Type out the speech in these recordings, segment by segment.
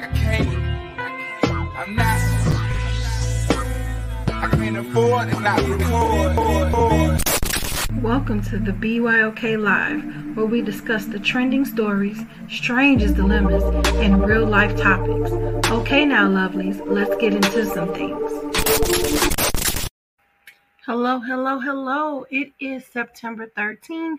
I'm. I can't to not record. Welcome to the BYOK Live, where we discuss the trending stories, strangest dilemmas, and real life topics. Okay, now, lovelies, let's get into some things. Hello, hello, hello. It is September 13th,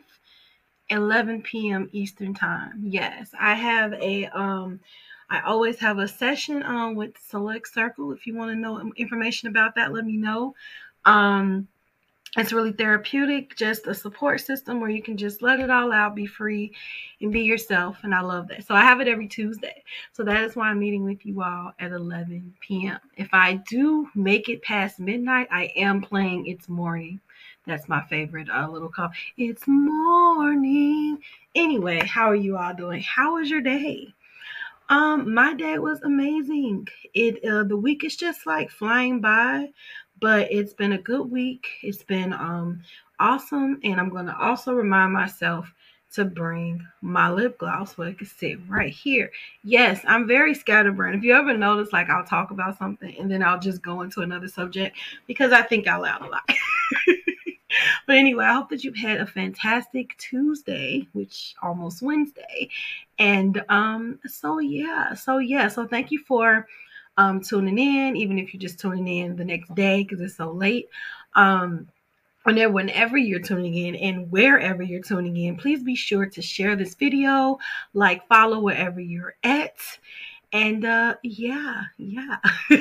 11 p.m. Eastern Time. Yes, I have a um I always have a session um with Select Circle. If you want to know information about that, let me know. Um it's really therapeutic, just a support system where you can just let it all out, be free, and be yourself. And I love that. So I have it every Tuesday. So that is why I'm meeting with you all at 11 p.m. If I do make it past midnight, I am playing It's Morning. That's my favorite uh, little call. It's morning. Anyway, how are you all doing? How was your day? Um, my day was amazing. It uh, the week is just like flying by but it's been a good week. It's been um awesome, and I'm gonna also remind myself to bring my lip gloss so it can sit right here. Yes, I'm very scatterbrained. If you ever notice, like I'll talk about something and then I'll just go into another subject because I think I'll out loud a lot. but anyway, I hope that you've had a fantastic Tuesday, which almost Wednesday. And um, so yeah, so yeah, so thank you for um, tuning in, even if you're just tuning in the next day because it's so late. Um, whenever, whenever you're tuning in and wherever you're tuning in, please be sure to share this video, like, follow wherever you're at. And uh, yeah, yeah.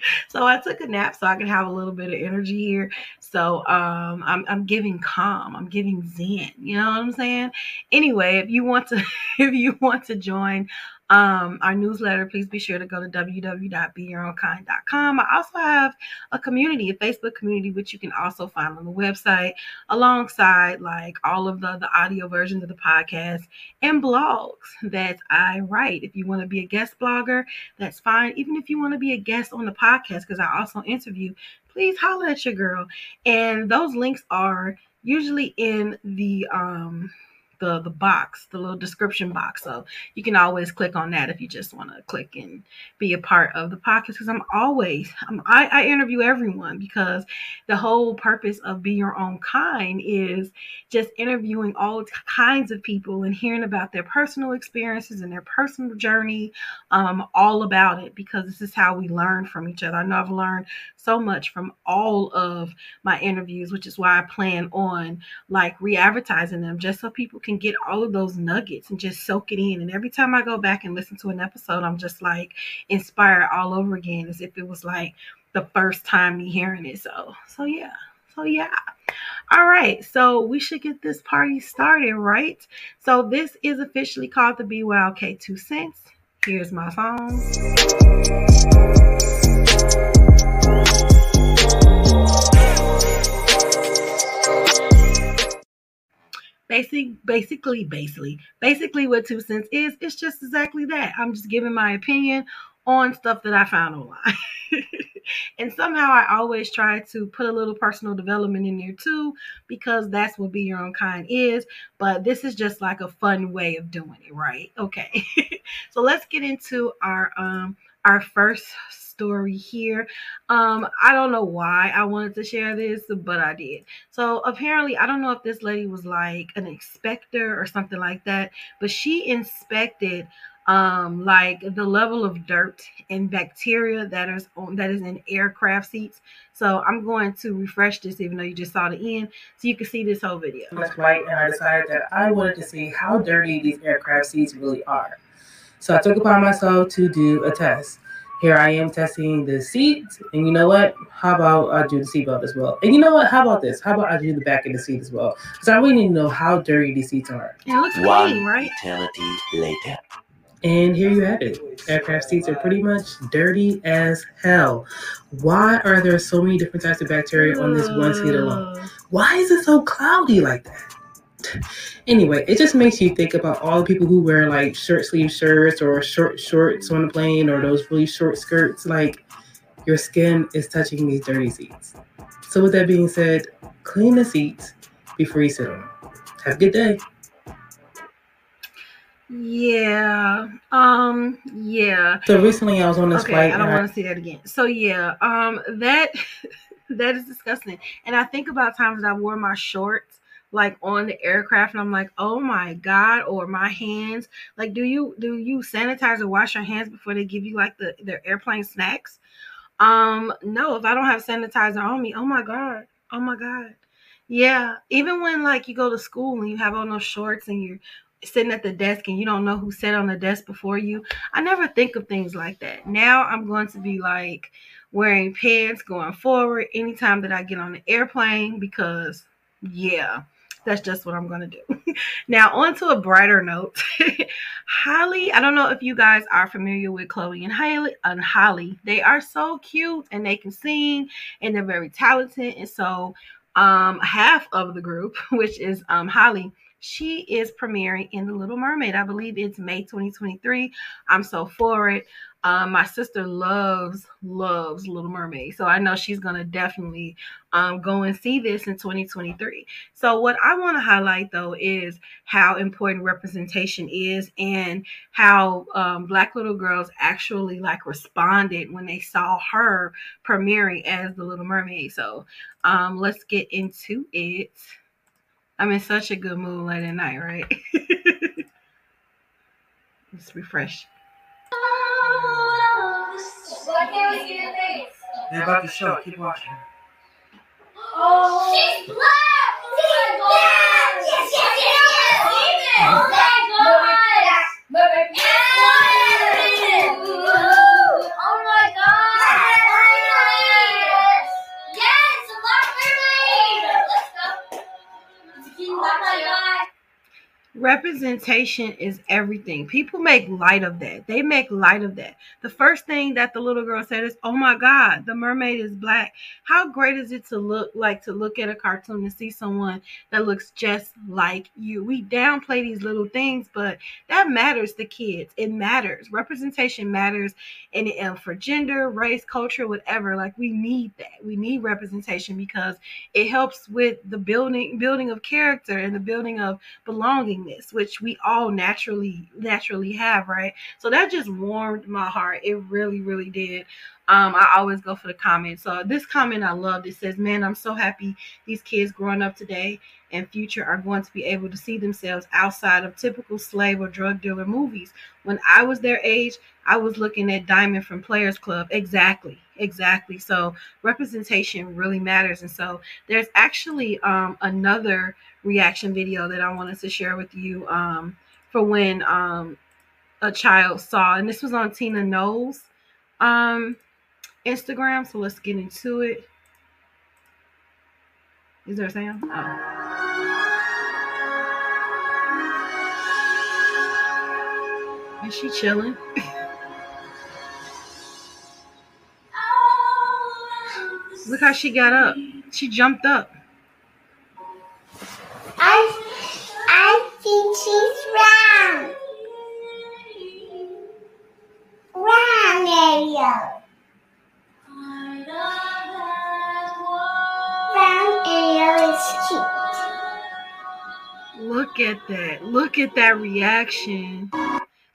so I took a nap so I could have a little bit of energy here. So um, I'm I'm giving calm. I'm giving zen. You know what I'm saying? Anyway, if you want to if you want to join um, our newsletter, please be sure to go to www.beyourownkind.com. I also have a community, a Facebook community, which you can also find on the website, alongside like all of the, the audio versions of the podcast and blogs that I write. If you want to be a guest blogger, that's fine. Even if you want to be a guest on the podcast, because I also interview, please holler at your girl. And those links are usually in the um the the box, the little description box. So you can always click on that if you just want to click and be a part of the podcast. Because I'm always I'm, I, I interview everyone because the whole purpose of Be Your Own Kind is just interviewing all kinds of people and hearing about their personal experiences and their personal journey, um, all about it. Because this is how we learn from each other. I know I've learned so much from all of my interviews, which is why I plan on like re-advertising them just so people can get all of those nuggets and just soak it in. And every time I go back and listen to an episode, I'm just like inspired all over again as if it was like the first time me hearing it. So so yeah. So yeah. All right, so we should get this party started, right? So this is officially called the BYOK Two Cents. Here's my song. Basically, basically, basically, basically, what two cents is, it's just exactly that. I'm just giving my opinion on stuff that I found online. and somehow I always try to put a little personal development in there too, because that's what Be Your Own Kind is. But this is just like a fun way of doing it, right? Okay. so let's get into our um our first story here. Um, I don't know why I wanted to share this, but I did. So apparently, I don't know if this lady was like an inspector or something like that, but she inspected um like the level of dirt and bacteria that is on that is in aircraft seats so i'm going to refresh this even though you just saw the end so you can see this whole video much white and i decided that i wanted to see how dirty these aircraft seats really are so i took upon myself to do a test here I am testing the seat. And you know what? How about I do the seatbelt as well? And you know what? How about this? How about I do the back of the seat as well? Because I really need to know how dirty these seats are. it looks One clean right eternity later. And here you have it. Aircraft seats are pretty much dirty as hell. Why are there so many different types of bacteria on this one seat alone? Why is it so cloudy like that? Anyway, it just makes you think about all the people who wear like short sleeve shirts or short shorts on the plane or those really short skirts. Like your skin is touching these dirty seats. So, with that being said, clean the seats before you sit on them. Have a good day. Yeah. Um. Yeah. So recently I was on this Okay. flight. I don't I- want to see that again. So yeah. Um. That that is disgusting. And I think about times that I wore my shorts like on the aircraft, and I'm like, oh my god, or my hands. Like, do you do you sanitize or wash your hands before they give you like the their airplane snacks? Um. No. If I don't have sanitizer on me, oh my god. Oh my god. Yeah. Even when like you go to school and you have on those shorts and you're sitting at the desk and you don't know who sat on the desk before you. I never think of things like that. Now I'm going to be like wearing pants going forward anytime that I get on the airplane because yeah, that's just what I'm going to do. now, on to a brighter note. Halle, I don't know if you guys are familiar with Chloe and Haley and Halle. They are so cute and they can sing and they're very talented. And so um half of the group, which is um Halle, she is premiering in The Little Mermaid. I believe it's May 2023. I'm so for it. Um, my sister loves, loves Little Mermaid. So I know she's going to definitely um, go and see this in 2023. So, what I want to highlight though is how important representation is and how um, Black little girls actually like responded when they saw her premiering as The Little Mermaid. So, um, let's get into it. I'm in such a good mood late at night, right? Let's refresh. Why can't we see your face? They're about to show. Keep watching. Oh. She's black! She's black! Yes, yes, yes, yes! Oh my god! Oh my god! Yes! A black mermaid! Let's go! Oh my god! Representation is everything. People make light of that. They make light of that. The first thing that the little girl said is, "Oh my God, the mermaid is black." How great is it to look like to look at a cartoon and see someone that looks just like you? We downplay these little things, but that matters to kids. It matters. Representation matters, and for gender, race, culture, whatever. Like we need that. We need representation because it helps with the building building of character and the building of which we all naturally naturally have right? So that just warmed my heart. It really really did. Um i always go for the comments so this comment i loved. It says man i'm so happy these kids growing up today and future are going to be able to see themselves outside of typical slave or drug dealer movies. When i was their age i was looking at diamond from players club. Exactly. Exactly. So representation really matters. And so there's actually um another reaction video that I wanted to share with you um, for when um, a child saw, and this was on Tina Knowles' um, Instagram. So let's get into it. Is there a sound? Oh. Is she chilling? Look how she got up. She jumped up. I, She's round. Round Ariel. Round Ariel is cute. Look at that. Look at that reaction.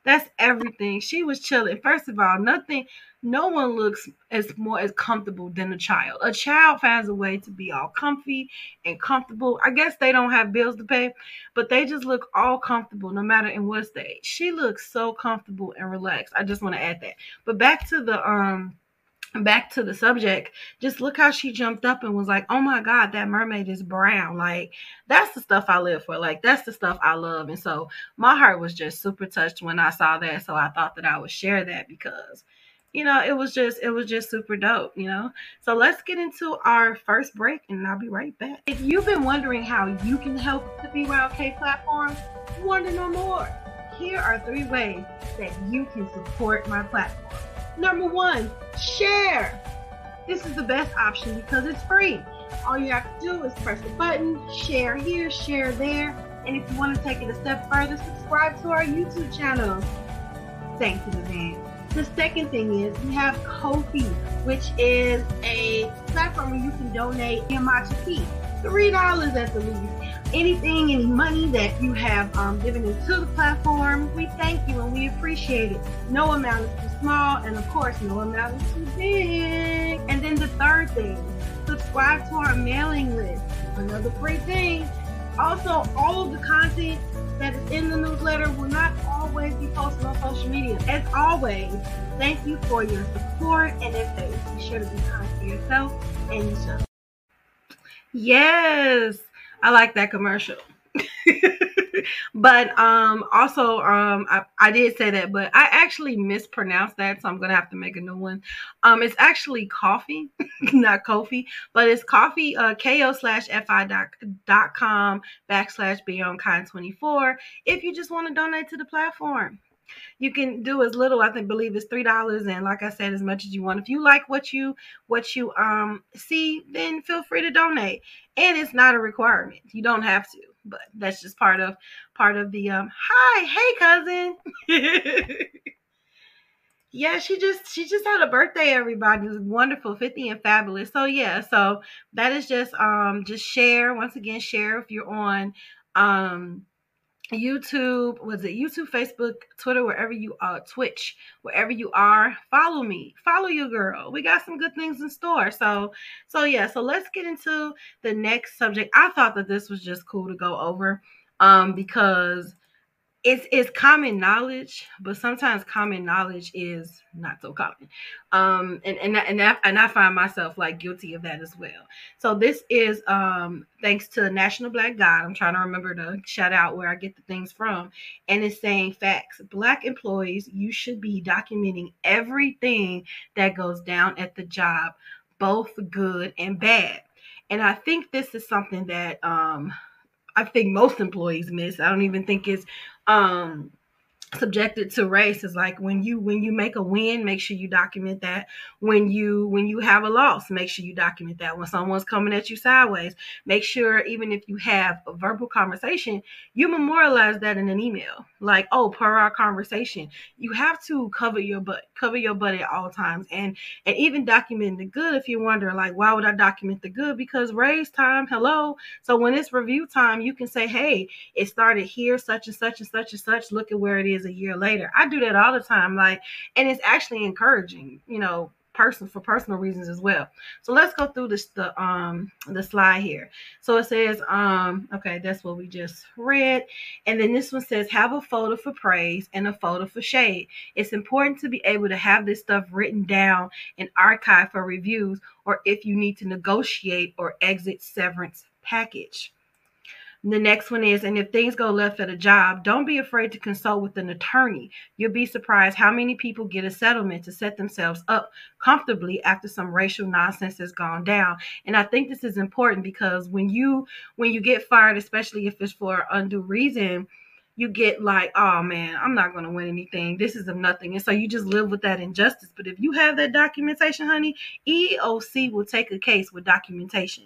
That's everything. She was chilling. First of all, nothing, no one looks as more as comfortable than a child. A child finds a way to be all comfy and comfortable. I guess they don't have bills to pay, but they just look all comfortable no matter in what stage. She looks so comfortable and relaxed. I just want to add that. But back to the um back to the subject just look how she jumped up and was like oh my god that mermaid is brown. Like that's the stuff i live for. Like that's the stuff i love. And so my heart was just super touched when i saw that. So i thought that i would share that because you know it was just it was just super dope you know? So let's get into our first break and i'll be right back. If you've been wondering how you can help the BYOK platform want to know more. Here are three ways that you can support my platform Number one, share. This is the best option because it's free. All you have to do is press the button, share here, share there. And if you want to take it a step further, subscribe to our YouTube channel. Thanks in advance. The second thing is we have Ko-fi, which is a platform where you can donate your matcha tea. $3 at the least. Anything, any money that you have um, given into the platform, we thank you and we appreciate it. No amount is too small, and of course, no amount is too big. And then the third thing, subscribe to our mailing list. Another great thing. Also, all of the content that is in the newsletter will not always be posted on social media. As always, thank you for your support and advice. Be sure to be kind to yourself and each other. Yes, I like that commercial. but um also um I, I did say that but i actually mispronounced that so i'm gonna have to make a new one um it's actually coffee not coffee but it's coffee uh ko slash fi dot, dot com backslash beyond kind 24 if you just want to donate to the platform you can do as little i think believe it's three dollars and like i said as much as you want. If you like what you what you um see then feel free to donate. And it's not a requirement. You don't have to but that's just part of part of the um hi hey cousin. Yeah she just she just had a birthday everybody. It was wonderful 50 and fabulous. So yeah so that is just um just share. Once again share if you're on um YouTube, was it YouTube, Facebook, Twitter, wherever you are, Twitch, wherever you are, follow me, follow your girl. We got some good things in store. So, so yeah, so let's get into the next subject. I thought that this was just cool to go over um because it's it's common knowledge, but sometimes common knowledge is not so common. Um, and and and I, and I find myself like guilty of that as well. So this is um thanks to National Black God. I'm trying to remember to shout out where I get the things from, and it's saying facts. Black employees, you should be documenting everything that goes down at the job, both good and bad. And I think this is something that um I think most employees miss. I don't even think it's um subjected to race is like when you when you make a win make sure you document that. When you when you have a loss make sure you document that. When someone's coming at you sideways make sure even if you have a verbal conversation you memorialize that in an email. Like oh per our conversation. You have to cover your butt cover your butt at all times. And and even document the good if you're wondering like why would i document the good? Because raise time hello? So when it's review time you can say hey it started here such and such and such and such. Look at where it is a year later. I do that all the time. Like, and it's actually encouraging, you know, person for personal reasons as well. So let's go through this the um the slide here. So it says um okay that's what we just read and then this one says have a photo for praise and a photo for shade. It's important to be able to have this stuff written down and archive for reviews or if you need to negotiate or exit severance package. The next one is, and if things go left at a job, don't be afraid to consult with an attorney. You'll be surprised how many people get a settlement to set themselves up comfortably after some racial nonsense has gone down. And I think this is important because when you when you get fired, especially if it's for undue reason, you get like, oh man, I'm not to win anything. This is a nothing. And so you just live with that injustice. But if you have that documentation, honey, EOC will take a case with documentation.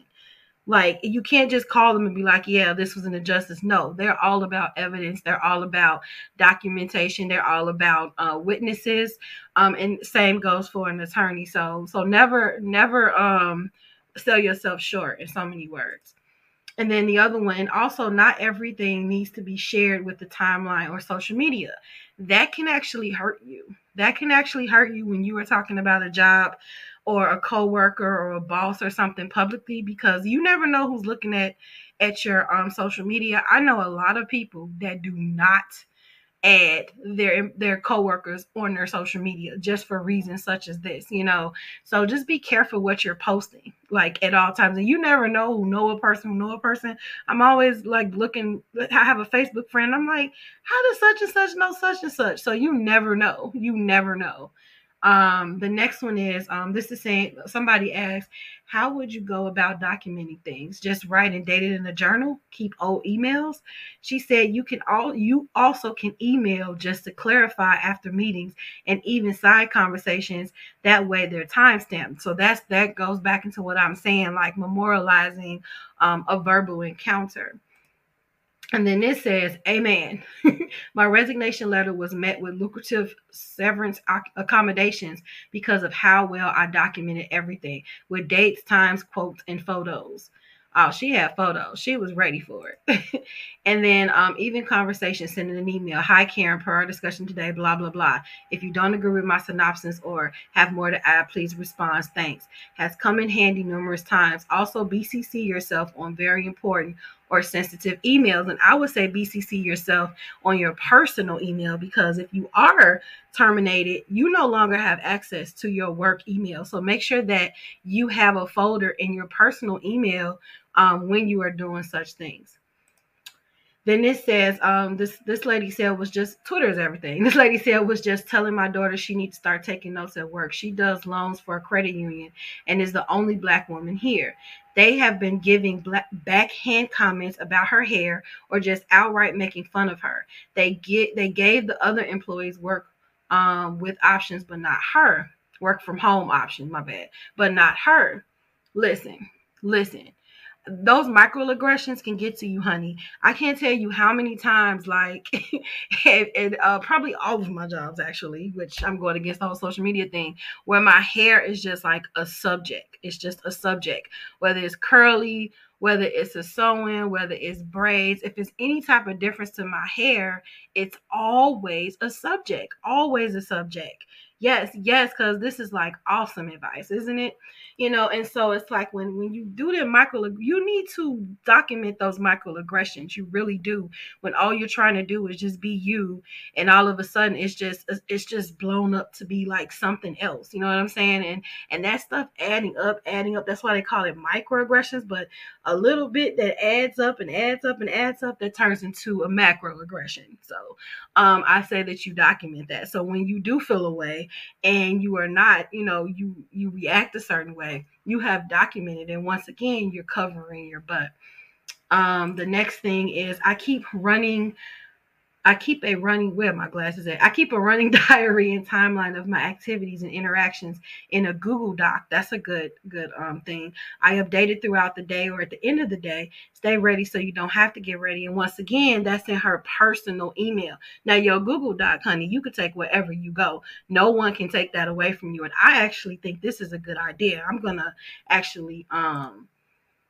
Like you can't just call them and be like, yeah, this was an injustice. No, they're all about evidence. They're all about documentation. They're all about uh, witnesses. Um, and same goes for an attorney. So so never never um sell yourself short in so many words. And then the other one, also, not everything needs to be shared with the timeline or social media. That can actually hurt you. That can actually hurt you when you are talking about a job or a coworker or a boss or something publicly because you never know who's looking at at your um social media. I know a lot of people that do not add their their coworkers on their social media just for reasons such as this, you know. So just be careful what you're posting like at all times. And you never know who know a person, who know a person. I'm always like looking I have a Facebook friend. I'm like, how does such and such know such and such? So you never know. You never know. Um, the next one is um, this is saying somebody asked, How would you go about documenting things? Just write and date it in a journal, keep old emails. She said you can all you also can email just to clarify after meetings and even side conversations. That way they're time stamped. So that's that goes back into what I'm saying, like memorializing um, a verbal encounter. And then it says, Amen. My resignation letter was met with lucrative severance accommodations because of how well I documented everything with dates, times, quotes, and photos. Oh, she had photos. She was ready for it. and then um, even conversation, sending an email. Hi, Karen, per our discussion today, blah, blah, blah. If you don't agree with my synopsis or have more to add, please respond. Thanks. Has come in handy numerous times. Also, BCC yourself on very important or sensitive emails. And I would say BCC yourself on your personal email because if you are terminated, you no longer have access to your work email. So make sure that you have a folder in your personal email um, when you are doing such things. Then this says, um, this this lady said was just Twitter's everything. This lady said was just telling my daughter she needs to start taking notes at work. She does loans for a credit union and is the only black woman here. They have been giving black, backhand comments about her hair or just outright making fun of her. They get they gave the other employees work um, with options, but not her. Work from home option, my bad, but not her. Listen, listen those microaggressions can get to you, honey. I can't tell you how many times, like, and, uh, probably all of my jobs actually, which I'm going against the whole social media thing, where my hair is just like a subject. It's just a subject, whether it's curly, whether it's a sewing, whether it's braids, if it's any type of difference to my hair, it's always a subject, always a subject. Yes, yes, because this is like awesome advice, isn't it? You know, and so it's like when when you do the micro, you need to document those microaggressions. You really do. When all you're trying to do is just be you, and all of a sudden it's just it's just blown up to be like something else. You know what I'm saying? And and that stuff adding up, adding up. That's why they call it microaggressions. But a little bit that adds up and adds up and adds up that turns into a macroaggression. So um, I say that you document that. So when you do feel away and you are not, you know, you you react a certain way, you have documented and once again you're covering your butt. Um, the next thing is I keep running I keep a running where my glasses at. I keep a running diary and timeline of my activities and interactions in a Google Doc. That's a good good um thing. I update it throughout the day or at the end of the day. Stay ready so you don't have to get ready. And once again, that's in her personal email. Now your Google Doc, honey, you could take wherever you go. No one can take that away from you. And I actually think this is a good idea. I'm gonna actually um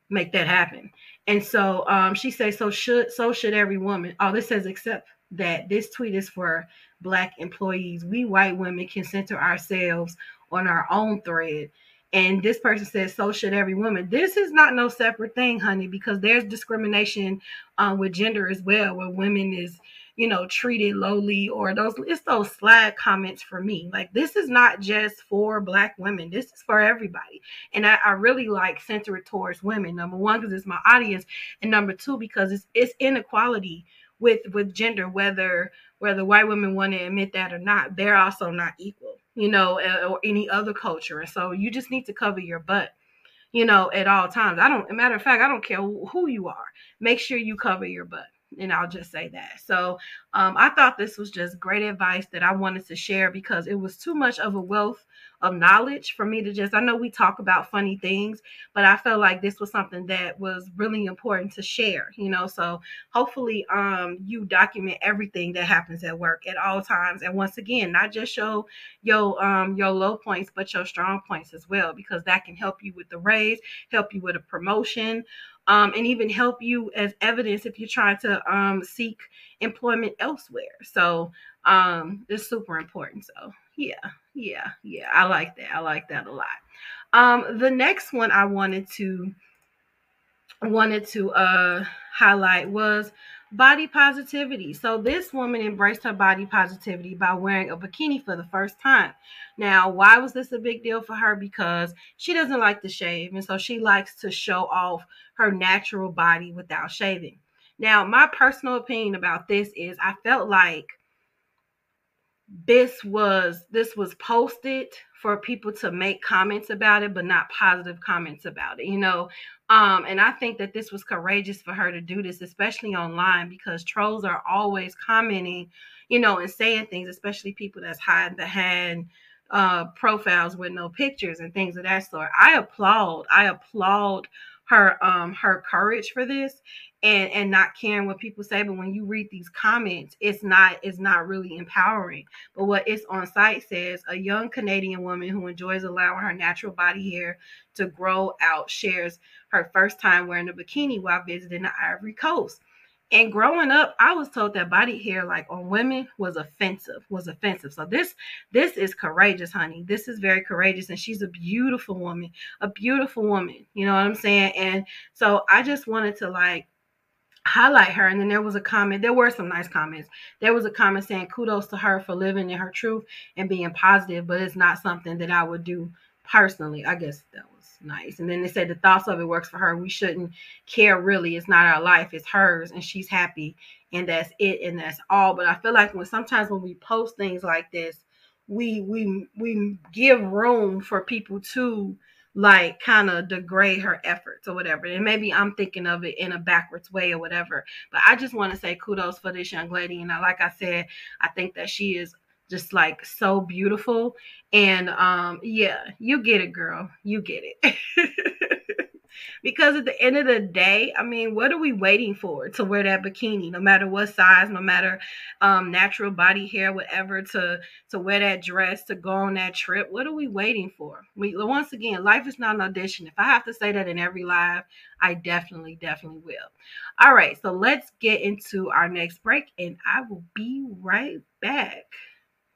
make that happen. And so um she says so should so should every woman. Oh, this says except that this tweet is for black employees. We white women can center ourselves on our own thread. And this person says, so should every woman. This is not no separate thing, honey, because there's discrimination um, with gender as well, where women is, you know, treated lowly or those, it's those slag comments for me. Like, this is not just for black women. This is for everybody. And I, I really like center it towards women. Number one, because it's my audience. And number two, because it's, it's inequality with with gender whether whether white women want to admit that or not they're also not equal you know or any other culture. And so you just need to cover your butt you know at all times. I don't matter of fact i don't care who you are. Make sure you cover your butt and I'll just say that. So um, I thought this was just great advice that I wanted to share because it was too much of a wealth of knowledge for me to just I know we talk about funny things, but I felt like this was something that was really important to share, you know. So hopefully um you document everything that happens at work at all times. And once again, not just show your um your low points, but your strong points as well, because that can help you with the raise, help you with a promotion. Um, and even help you as evidence if you're trying to um, seek employment elsewhere. So um, it's super important. So yeah, yeah, yeah. I like that. I like that a lot. Um, the next one I wanted to wanted to uh highlight was body positivity. So this woman embraced her body positivity by wearing a bikini for the first time. Now, why was this a big deal for her? Because she doesn't like to shave, and so she likes to show off her natural body without shaving. Now, my personal opinion about this is I felt like this was this was posted for people to make comments about it but not positive comments about it you know? Um and i think that this was courageous for her to do this especially online because trolls are always commenting you know and saying things especially people that's hiding behind uh profiles with no pictures and things of that sort. I applaud i applaud her um her courage for this and and not caring what people say but when you read these comments it's not it's not really empowering. But what it's on site says a young canadian woman who enjoys allowing her natural body hair to grow out shares her first time wearing a bikini while visiting the ivory coast and growing up, I was told that body hair, like on women, was offensive, was offensive. So this, this is courageous, honey. This is very courageous, and she's a beautiful woman, a beautiful woman. You know what I'm saying? And so I just wanted to like highlight her. And then there was a comment. There were some nice comments. There was a comment saying kudos to her for living in her truth and being positive, but it's not something that I would do personally. I guess that was nice. And then they said the thoughts of it works for her. We shouldn't care really. It's not our life, it's hers, and she's happy, and that's it, and that's all. But I feel like when sometimes when we post things like this, we we we give room for people to like kind of degrade her efforts or whatever. And maybe I'm thinking of it in a backwards way or whatever. But I just want to say kudos for this young lady. And I, like I said, I think that she is just like so beautiful. And um, yeah, you get it, girl. You get it. because at the end of the day, I mean, what are we waiting for to wear that bikini? No matter what size, no matter um, natural body hair, whatever, to to wear that dress, to go on that trip. What are we waiting for? We once again, life is not an audition. If I have to say that in every live, I definitely, definitely will. All right, so let's get into our next break, and I will be right back.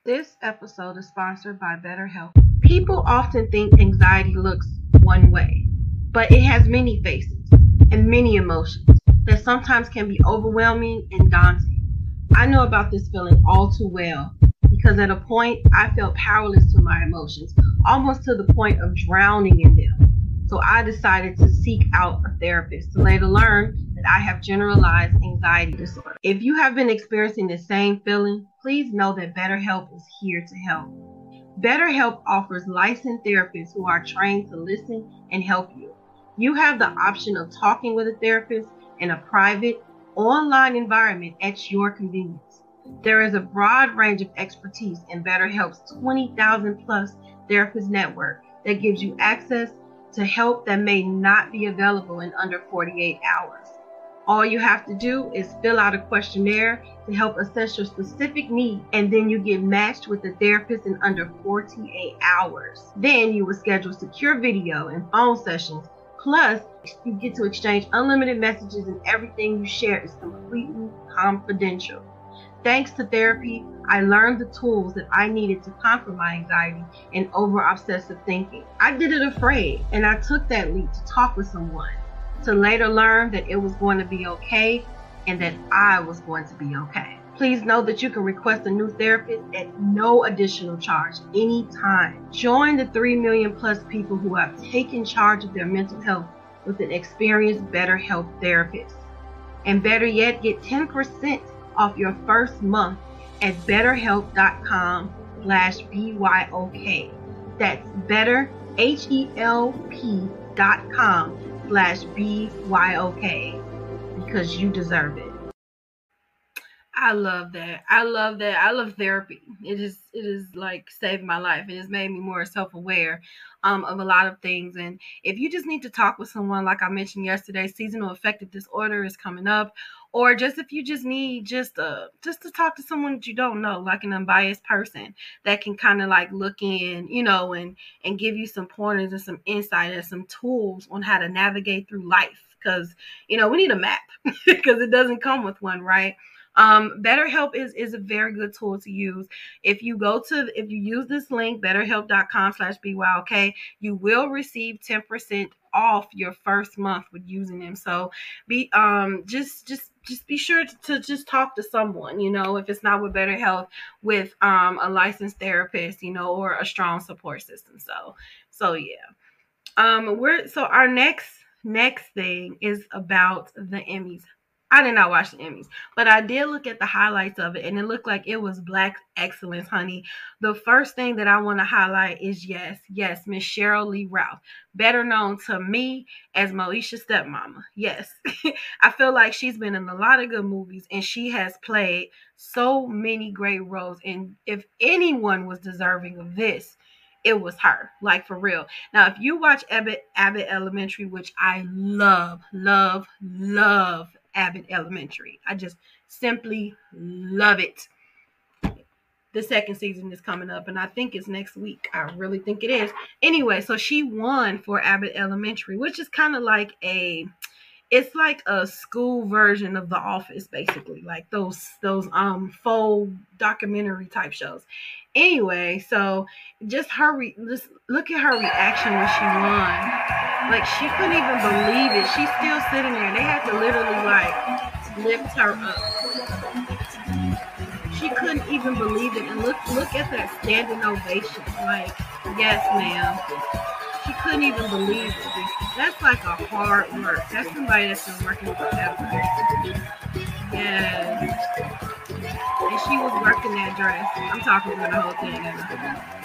This episode is sponsored by BetterHelp. People often think anxiety looks one way, but it has many faces and many emotions that sometimes can be overwhelming and daunting. I know about this feeling all too well because at a point I felt powerless to my emotions, almost to the point of drowning in them. So I decided to seek out a therapist to later learn I have generalized anxiety disorder. If you have been experiencing the same feeling, please know that BetterHelp is here to help. BetterHelp offers licensed therapists who are trained to listen and help you. You have the option of talking with a therapist in a private, online environment at your convenience. There is a broad range of expertise in BetterHelp's 20,000 plus therapist network that gives you access to help that may not be available in under 48 hours. All you have to do is fill out a questionnaire to help assess your specific need, and then you get matched with a therapist in under 48 hours. Then you will schedule secure video and phone sessions. Plus, you get to exchange unlimited messages, and everything you share is completely confidential. Thanks to therapy, I learned the tools that I needed to conquer my anxiety and over obsessive thinking. I did it afraid, and I took that leap to talk with someone to later learn that it was going to be okay and that I was going to be okay. Please know that you can request a new therapist at no additional charge anytime. Join the 3 million plus people who have taken charge of their mental health with an experienced BetterHelp therapist. And better yet, get 10% off your first month at betterhelp.com slash BYOK. That's better, H-E-L-P dot com slash BYOK because you deserve it. I love that. I love that. I love therapy. It is it is like saved my life. It has made me more self-aware um, of a lot of things. And if you just need to talk with someone, like I mentioned yesterday, seasonal affective disorder is coming up, or just if you just need just uh just to talk to someone that you don't know, like an unbiased person that can kind of like look in, you know, and and give you some pointers and some insight and some tools on how to navigate through life. Because you know we need a map because it doesn't come with one, right? Um, BetterHelp is is a very good tool to use. If you go to if you use this link, betterhelp.com slash BYOK, you will receive 10% off your first month with using them. So be um just just just be sure to, to, just talk to someone, you know, if it's not with Better Health, with um a licensed therapist, you know, or a strong support system. So so yeah. Um we're so our next next thing is about the Emmys. I did not watch the Emmys, but I did look at the highlights of it and it looked like it was black excellence, honey. The first thing that I want to highlight is yes, yes, Miss Sheryl Lee Ralph, better known to me as Moesha's stepmama. Yes, I feel like she's been in a lot of good movies and she has played so many great roles. And if anyone was deserving of this, it was her, like for real. Now, if you watch Abbott Abbott Elementary, which I love, love, love Abbott Elementary, I just simply love it. The second season is coming up, and I think it's next week. I really think it is. Anyway, so she won for Abbott Elementary, which is kind of like a it's like a school version of The Office, basically, like those those um faux documentary type shows. Anyway, so just her, just look at her reaction when she won. Like she couldn't even believe it. She's still sitting there. They had to literally like lift her up. She couldn't even believe it. And look, look at that standing ovation. Like, yes, ma'am. She couldn't even believe it. That's like a hard work. That's somebody that's been working forever. Yes. And she was working that dress. I'm talking about the whole thing.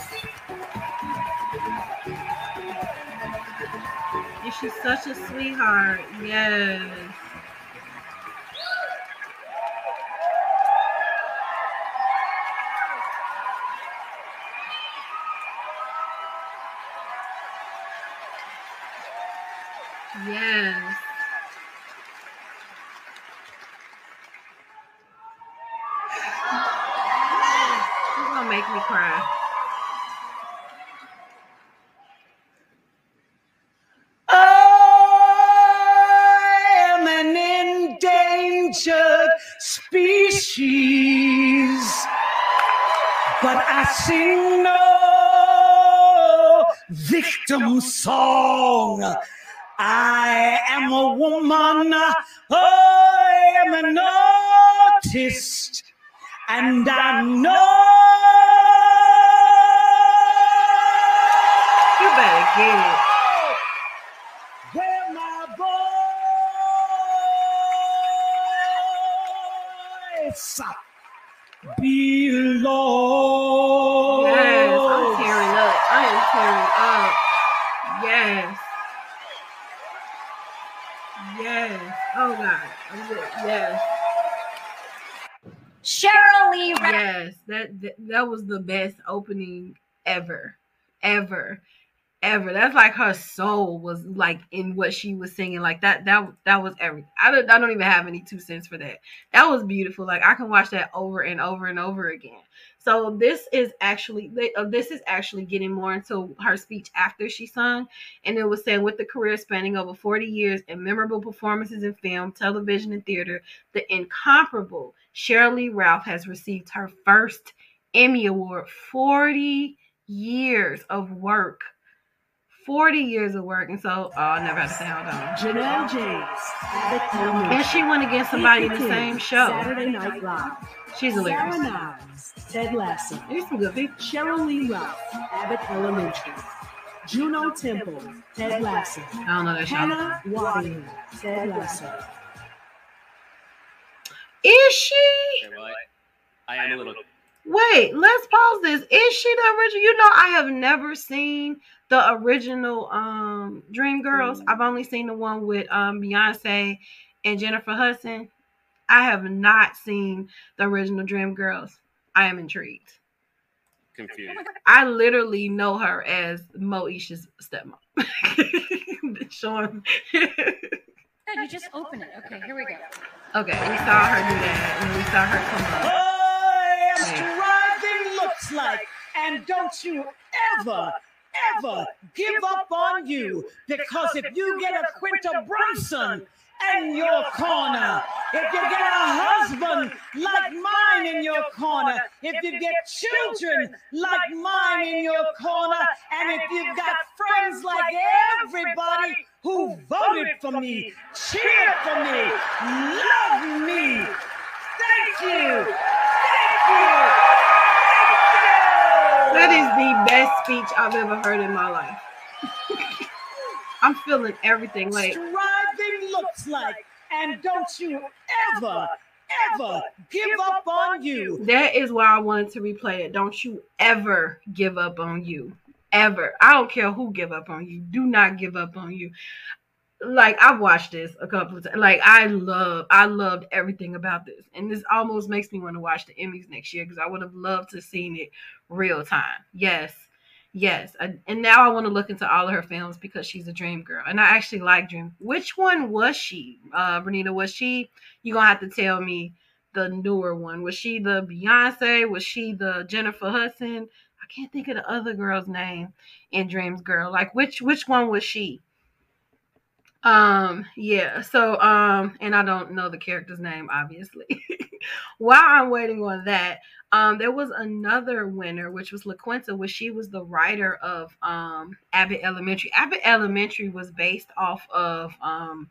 She's such a sweetheart. Yes. Yes. She's gonna make me cry. Species, but I sing no victim song. I am a woman, I am an artist, and I know. You better get it. Ever. Ever. Ever. That's like her soul was like in what she was singing. Like that that that was everything. I don't I don't even have any two cents for that. That was beautiful. Like I can watch that over and over and over again. So this is actually uh, this is actually getting more into her speech after she sung, and it was saying with the career spanning over 40 years and memorable performances in film, television, and theater, the incomparable Sheryl Lee Ralph has received her first Emmy Award. 40 years of work. 40 years of work, and so oh, I never had to say hold on. Janelle James, Abbott Elementary. And she went against somebody in the same show. Saturday Night Live. She's Sarah hilarious. Niles, Ted Lasso. There's some good people. Sheryl Lee Ralph, Abbott Elementary. Juno Temple, Ted Lasso. I don't know that show. Hannah Waddingham, Ted Lasso. Is she? Okay, well, I, I am a little. Wait, let's pause this. Is she the original? You know, I have never seen the original um Dreamgirls. I've only seen the one with um Beyonce and Jennifer Hudson. I have not seen the original Dreamgirls. I am intrigued. confused. I literally know her as Moesha's stepmom. Sean. Good, you just open it. Okay, here we go. okay, we saw her do that, and we saw her come up. I am striving like, and don't you ever, ever give up on you. Because if you get a Quinta Brunson in your corner, if you get a husband like mine in your corner, if you get children like mine in your corner, and if you've got friends like everybody who voted for me, cheered for me, love me, thank you. Thank you. That is the best speech I've ever heard in my life. I'm feeling everything. Like Striving looks like, and don't you ever, ever give up on you. that is why I wanted to replay it. Don't you ever give up on you. Ever. I don't care who give up on you. Do not give up on you. Like I've watched this a couple of times. Like I love, I loved everything about this, and this almost makes me want to watch the Emmys next year because I would have loved to seen it real time. Yes, Yes, I, and now I want to look into all of her films because she's a dream girl, and I actually like Dream. Which one was she, uh, Bernita? Was she? You gonna have to tell me the newer one. Was she the Beyonce? Was she the Jennifer Hudson? I can't think of the other girl's name in Dreams Girl. Like which which one was she? Um, yeah. So um, and I don't know the character's name, obviously. While I'm waiting on that, um, there was another winner, which was LaQuinta, which she was the writer of um Abbott Elementary. Abbott Elementary was based off of um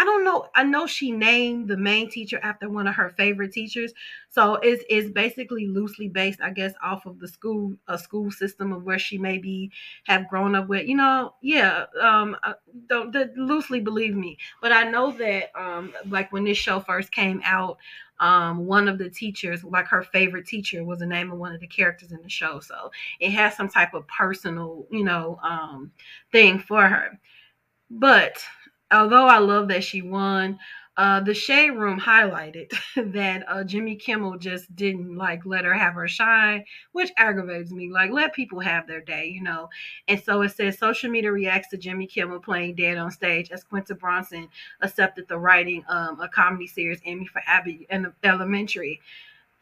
I don't know. I know she named the main teacher after one of her favorite teachers. So it's it's basically loosely based, I guess, off of the school a school system of where she maybe have grown up with. You know, yeah. Um, don't, don't loosely believe me, but I know that um, like when this show first came out, um, one of the teachers, like her favorite teacher, was the name of one of the characters in the show. So it has some type of personal, you know, um, thing for her. But although I love that she won, uh, the Shade Room highlighted that uh, Jimmy Kimmel just didn't like let her have her shine, which aggravates me. Like, let people have their day, you know. And so it says social media reacts to Jimmy Kimmel playing dead on stage as Quinta Brunson accepted the writing um, a comedy series Emmy for Abbott in Elementary.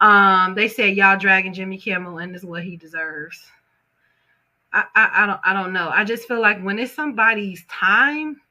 Um, they said y'all dragging Jimmy Kimmel, and this is what he deserves. I, I, I don't I don't know. I just feel like when it's somebody's time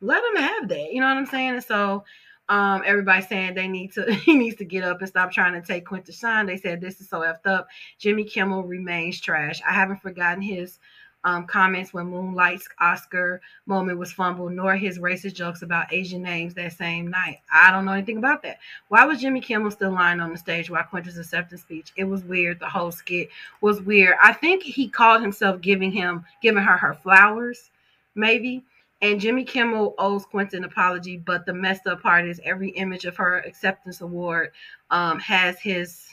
let him have that. You know what I'm saying? And so um, everybody's saying they need to he needs to get up and stop trying to take Quinta shine. They said this is so effed up. Jimmy Kimmel remains trash. I haven't forgotten his um, comments when Moonlight's Oscar moment was fumbled, nor his racist jokes about Asian names that same night. I don't know anything about that. Why was Jimmy Kimmel still lying on the stage while Quinta's acceptance speech? It was weird. The whole skit was weird. I think he called himself giving him giving her her flowers, maybe and Jimmy Kimmel owes Quentin an apology, but the messed up part is every image of her acceptance award um, has his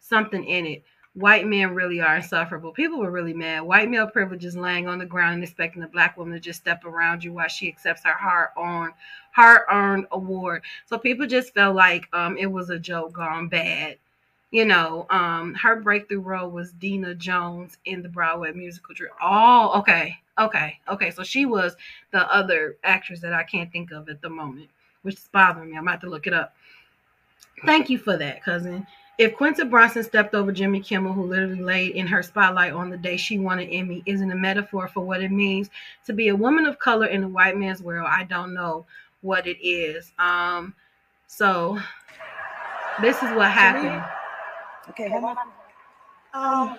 something in it. White men really are insufferable. People were really mad. White male privilege is laying on the ground and expecting a black woman to just step around you while she accepts her hard-earned, hard-earned award. So people just felt like um, it was a joke gone bad you know, um, her breakthrough role was Deena Jones in the Broadway musical. Oh, okay, okay, okay. So she was the other actress that I can't think of at the moment, which is bothering me. I'm about to look it up. Thank you for that, cousin. If Quinta Brunson stepped over Jimmy Kimmel, who literally laid in her spotlight on the day she won an Emmy, isn't a metaphor for what it means to be a woman of color in a white man's world, I don't know what it is. Um, so this is what happened. Okay, hold on. Um,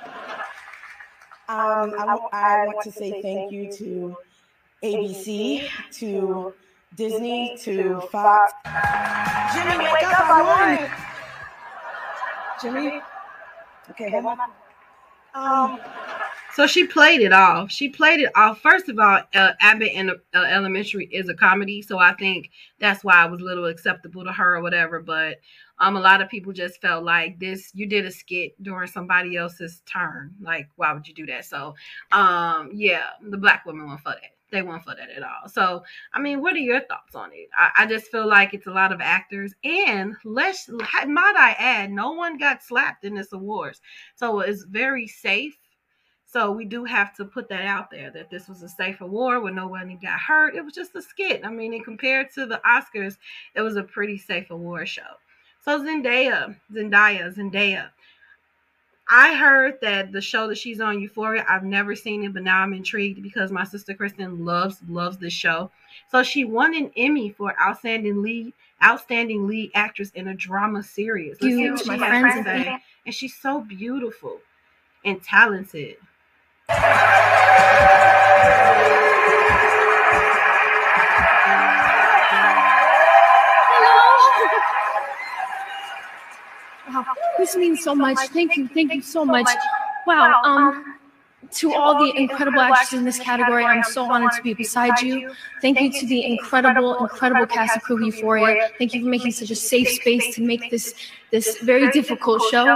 um, I, I want to say thank you to ABC, to Disney, to Fox. Jimmy, wake up! I won. Jimmy. Okay, hold on. Um. So she played it off. She played it off. First of all, uh, Abbott and uh, Elementary is a comedy, so I think that's why it was a little acceptable to her or whatever. But um, a lot of people just felt like this. You did a skit during somebody else's turn. Like, why would you do that? So, um, yeah, the black women went for that. They weren't for that at all. So, I mean, what are your thoughts on it? I, I just feel like it's a lot of actors, and let's might I add, no one got slapped in this awards, so it's very safe so we do have to put that out there that this was a safe award where nobody got hurt. It was just a skit. I mean, and compared to the Oscars, it was a pretty safe award show. So Zendaya, Zendaya, Zendaya. I heard that the show that she's on, Euphoria, I've never seen it, but now I'm intrigued because my sister Kristen loves loves this show. So she won an Emmy for outstanding lead, outstanding lead actress in a drama series. Let's see what she has to say. And she's so beautiful and talented. Wow, this means so much. Thank you, thank you so much. Wow, um, to all the incredible actors in this category, I'm so honored to be beside you. Thank you to the incredible, incredible cast of Crew Euphoria. Thank you for making such a safe space to make this this very difficult show.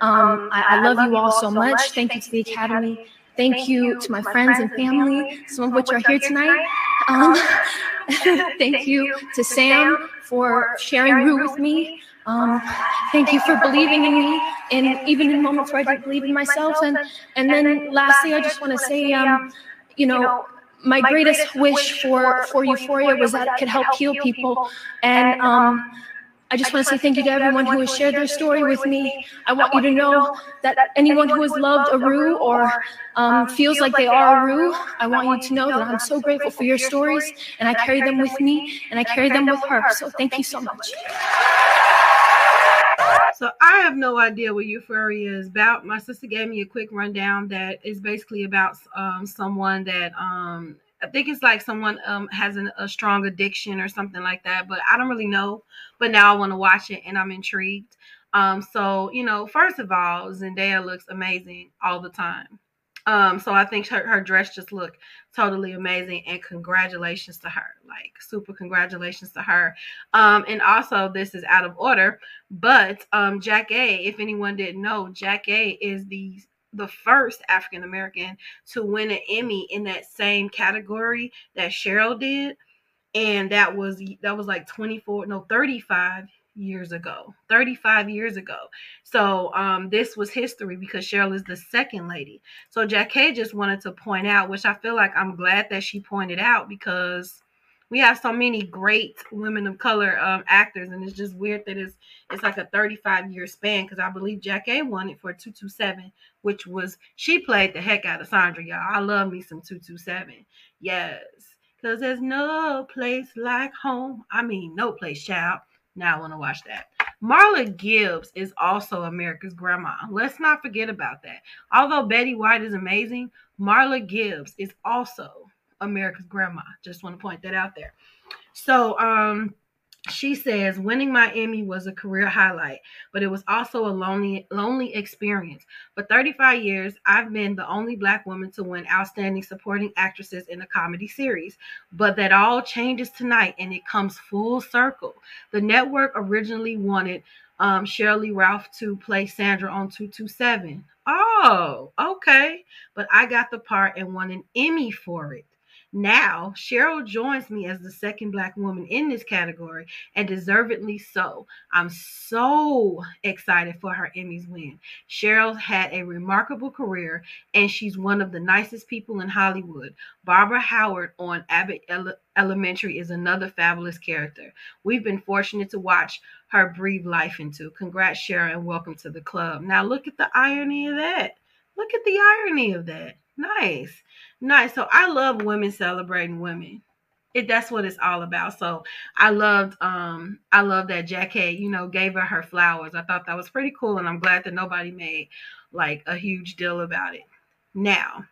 Um, I, I love you all so much. Thank you to the Academy. Thank you to my friends and family, some of which are here tonight. Um, thank you to Sam for sharing Rue with me. Um, thank you for believing in me, and even in moments where I didn't believe in myself. And and then lastly, I just want to say, um, you know, my greatest wish for for Euphoria was that it could help heal people, and um, I just want to say thank you to everyone who has shared their story with me. I want you to know that anyone who has loved a Rue or um, feels like they are Aru, I want you to know that I'm so grateful for your stories, and I carry them with me, and I carry them with her. So thank you so much. So I have no idea what Euphoria is about. My sister gave me a quick rundown that is basically about um, someone that um, I think it's like someone um, has an, a strong addiction or something like that. But I don't really know. But now I want to watch it and I'm intrigued. Um, so you know, first of all, Zendaya looks amazing all the time. Um, so I think her, her dress just looked totally amazing and congratulations to her. Like super congratulations to her. Um, and also this is out of order, but um Jackée, if anyone didn't know, Jackée is the the first African American to win an Emmy in that same category that Sheryl did. And that was that was like 24, no, 35 years ago 35 years ago so um this was history because sheryl is the second lady so Jackée just wanted to point out which i feel like i'm glad that she pointed out because we have so many great women of color um, actors and it's just weird that it's it's like a 35 year span because i believe Jackée won it for 227 which was she played the heck out of sandra y'all i love me some 227 yes because there's no place like home i mean no place child now I want to watch that. Marla Gibbs is also America's grandma. Let's not forget about that. Although Betty White is amazing, Marla Gibbs is also America's grandma. Just want to point that out there. So, um, she says winning my emmy was a career highlight but it was also a lonely lonely experience for 35 years i've been the only black woman to win outstanding supporting actresses in a comedy series but that all changes tonight and it comes full circle the network originally wanted um, Sheryl Ralph to play Sandra on 227. Oh, okay. But I got the part and won an Emmy for it. Now, Sheryl joins me as the second Black woman in this category, and deservedly so. I'm so excited for her Emmys win. Sheryl had a remarkable career, and she's one of the nicest people in Hollywood. Barbara Howard on Abbott Ele- Elementary is another fabulous character. We've been fortunate to watch her breathe life into. Congrats, Sheryl, and welcome to the club. Now, look at the irony of that. Look at the irony of that. Nice. Nice. So I love women celebrating women. It that's what it's all about. So I loved um I love that Jackée, you know, gave her her flowers. I thought that was pretty cool and I'm glad that nobody made like a huge deal about it. Now,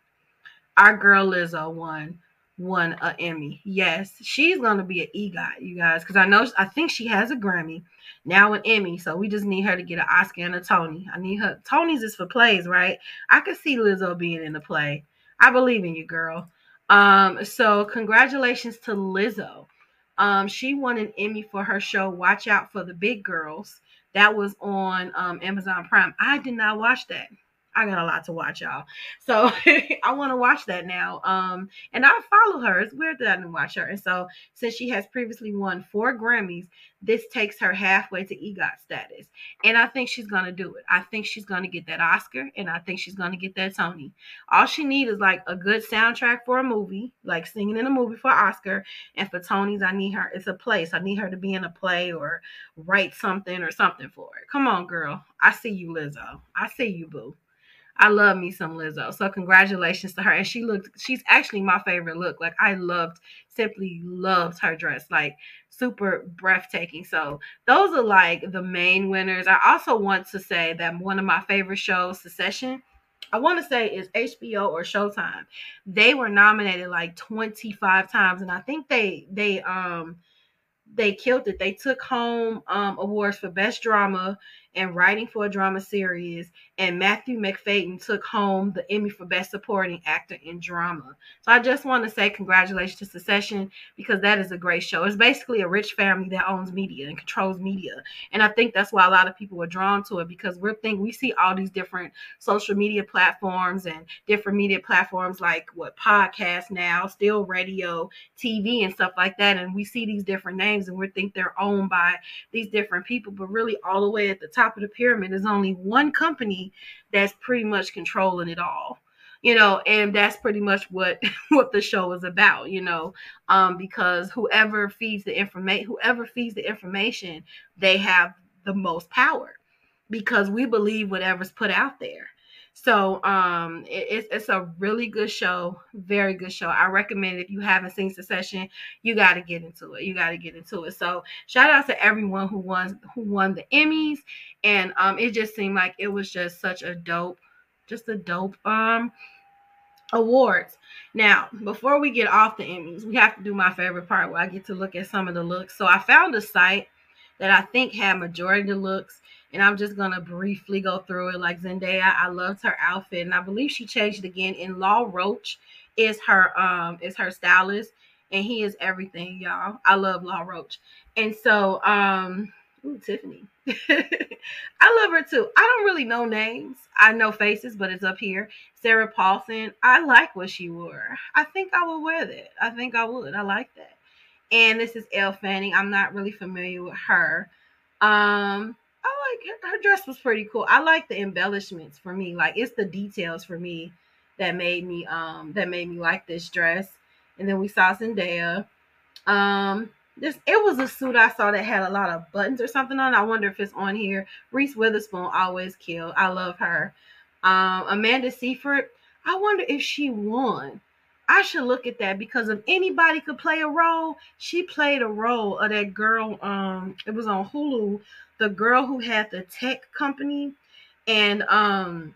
our girl Lizzo won won a Emmy. Yes, she's gonna be an EGOT, you guys, because I know I think she has a Grammy, now an Emmy. So we just need her to get an Oscar and a Tony. I need her. Tony's is for plays, right? I could see Lizzo being in a play. I believe in you, girl. Um, so congratulations to Lizzo. Um, she won an Emmy for her show Watch Out for the Big Grrls. That was on um, Amazon Prime. I did not watch that. I got a lot to watch, y'all. So I want to watch that now. Um, and I follow her. It's weird that I didn't watch her. And so since she has previously won four Grammys, this takes her halfway to EGOT status. And I think she's gonna do it. I think she's gonna get that Oscar and I think she's gonna get that Tony. All she needs is like a good soundtrack for a movie, like singing in a movie for Oscar. And for Tony's, I need her, it's a place. I need her to be in a play or write something or something for it. Come on, girl. I see you, Lizzo. I see you, boo. I love me some Lizzo. So congratulations to her. And she looked, she's actually my favorite look. Like I loved, simply loved her dress. Like super breathtaking. So those are like the main winners. I also want to say that one of my favorite shows, Succession, I want to say is HBO or Showtime. They were nominated like 25 times. And I think they they um they killed it. They took home um, awards for best drama and writing for a drama series, and Matthew Macfadyen took home the Emmy for Best Supporting Actor in Drama. So I just want to say congratulations to Succession because that is a great show. It's basically a rich family that owns media and controls media, and I think that's why a lot of people are drawn to it because we're think we see all these different social media platforms and different media platforms like what podcasts now, still radio, TV, and stuff like that, and we see these different names and we think they're owned by these different people, but really all the way at the top of the pyramid is only one company that's pretty much controlling it all you know and that's pretty much what what the show is about you know um because whoever feeds the information whoever feeds the information they have the most power because we believe whatever's put out there so um it, it's, it's a really good show very good show. I recommend if you haven't seen succession you got to get into it. You got to get into it. So shout out to everyone who won who won the emmys. And um it just seemed like it was just such a dope just a dope um awards. Now before we get off the emmys we have to do my favorite part where i get to look at some of the looks. So i found a site that i think had majority of the looks and I'm just gonna briefly go through it. Like Zendaya, I loved her outfit, and I believe she changed again. And Law Roach is her um is her stylist, and he is everything, y'all. I love Law Roach, and so um, ooh, Tiffany, I love her too. I don't really know names. I know faces, but it's up here. Sarah Paulson, I like what she wore. I think I would wear that. I think I would. I like that. And this is Elle Fanning. I'm not really familiar with her. Um, like her, dress was pretty cool. I like the embellishments for me. Like it's the details for me that made me um that made me like this dress. And then we saw Zendaya. Um this it was a suit I saw that had a lot of buttons or something on. I wonder if it's on here. Reese Witherspoon always killed. I love her. Um Amanda Seyfried. I wonder if she won. I should look at that because if anybody could play a role, she played a role of that girl. Um, it was on Hulu the girl who had the tech company and um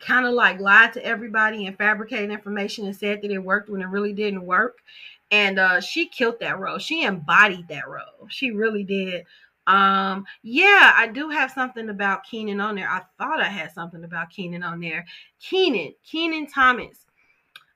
kind of like lied to everybody and fabricated information and said that it worked when it really didn't work. And uh she killed that role. She embodied that role. She really did. Um, yeah, I do have something about Kenan on there. I thought I had something about Kenan on there. Kenan, Kenan Thompson.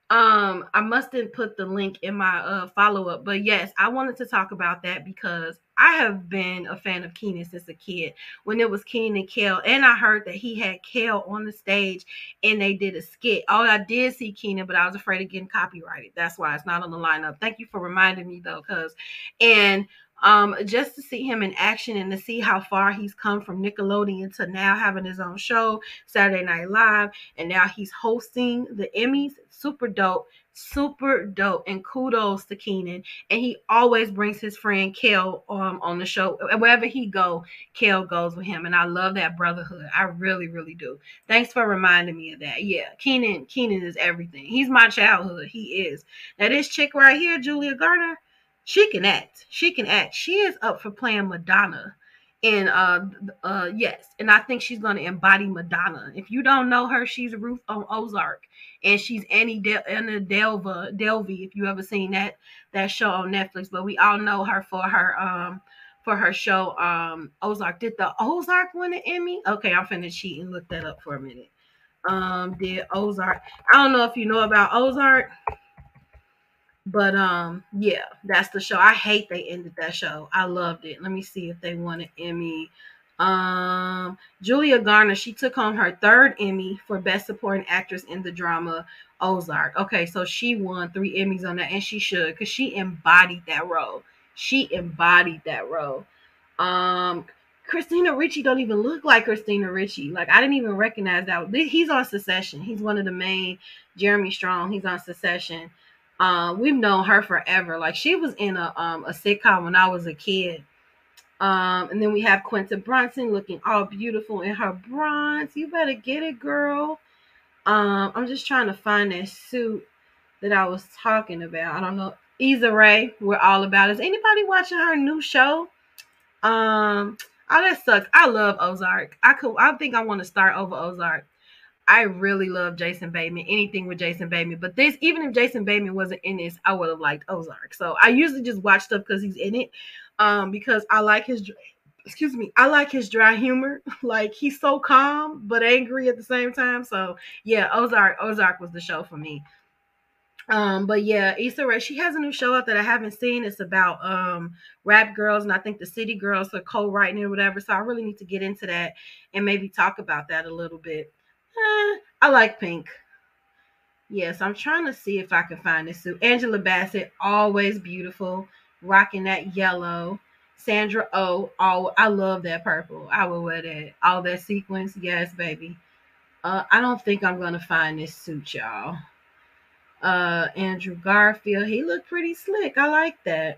Um, I mustn't put the link in my uh follow-up, but yes, I wanted to talk about that because I have been a fan of Kenan since a kid. When it was Kenan and Kel, and I heard that he had Kel on the stage and they did a skit. Oh, I did see Kenan, but I was afraid of getting copyrighted. That's why it's not on the lineup. Thank you for reminding me though, cuz and um, just to see him in action and to see how far he's come from Nickelodeon to now having his own show, Saturday Night Live, and now he's hosting the Emmys. Super dope, super dope, and kudos to Kenan. And he always brings his friend Kel um, on the show. Wherever he go, Kel goes with him, and I love that brotherhood. I really, really do. Thanks for reminding me of that. Yeah, Kenan, Kenan is everything. He's my childhood. He is. Now this chick right here, Julia Garner she can act. She can act. She is up for playing Madonna. And uh uh yes, and I think she's gonna embody Madonna. If you don't know her, she's Ruth on Ozark, and she's Annie Del- Anna Delva Delvey. If you ever seen that that show on Netflix, but we all know her for her um for her show um Ozark. Did the Ozark win an Emmy? Okay, I'm finna cheat and look that up for a minute. Um, did Ozark? I don't know if you know about Ozark. But um, yeah, that's the show. I hate they ended that show. I loved it. Let me see if they won an Emmy. Um, Julia Garner, she took home her third Emmy for Best Supporting Actress in the drama Ozark. Okay, so she won three Emmys on that, and she should because she embodied that role. She embodied that role. Um, Christina Ricci don't even look like Christina Ricci. Like I didn't even recognize that. He's on Succession. He's one of the main. Jeremy Strong. He's on Succession. Um, we've known her forever. Like she was in a um a sitcom when I was a kid. Um, and then we have Quinta Brunson looking all beautiful in her bronze. You better get it, girl. Um, I'm just trying to find that suit that I was talking about. I don't know. Issa Rae, we're all about. Is anybody watching her new show? Um, oh, that sucks. I love Ozark. I could. I think I want to start over Ozark. I really love Jason Bateman, anything with Jason Bateman. But this, even if Jason Bateman wasn't in this, I would have liked Ozark. So I usually just watch stuff because he's in it, um, because I like his, excuse me, I like his dry humor. Like he's so calm but angry at the same time. So yeah, Ozark Ozark was the show for me. Um, but yeah, Issa Rae, she has a new show out that I haven't seen. It's about um rap girls, and I think the city girls are co-writing it or whatever. So I really need to get into that and maybe talk about that a little bit. Eh, I like pink. Yes, I'm trying to see if I can find this suit. Angela Bassett, always beautiful, rocking that yellow. Sandra Oh, all I love that purple. I would wear that. All that sequence, yes, baby. Uh, I don't think I'm gonna find this suit, y'all. Uh, Andrew Garfield, he looked pretty slick. I like that.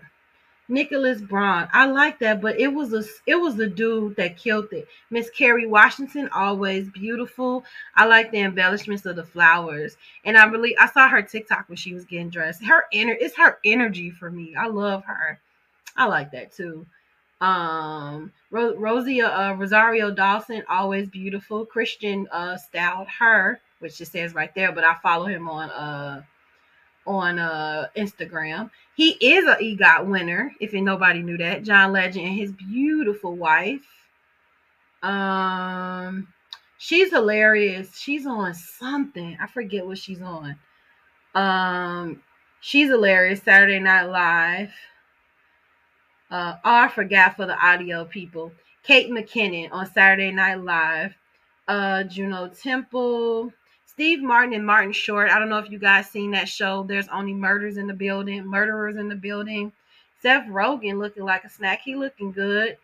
Nicholas Braun, I like that, but it was a it was the dude that killed it. Miss Kerry Washington, always beautiful. I like the embellishments of the flowers, and I really I saw her TikTok when she was getting dressed. Her inner it's her energy for me. I love her. I like that too. Um, Ro- Rosie uh, Rosario Dawson, always beautiful. Christian uh, styled her, which it says right there, but I follow him on uh on uh Instagram. He is a EGOT winner, if nobody knew that. John Legend and his beautiful wife. Um, she's hilarious. She's on something. I forget what she's on. Um, she's hilarious. Saturday Night Live. Uh, oh, I forgot for the audio people. Kate McKinnon on Saturday Night Live. Uh, Juno Temple. Steve Martin and Martin Short. I don't know if you guys seen that show. There's only murders in the building, murderers in the building. Seth Rogen looking like a snack. He looking good.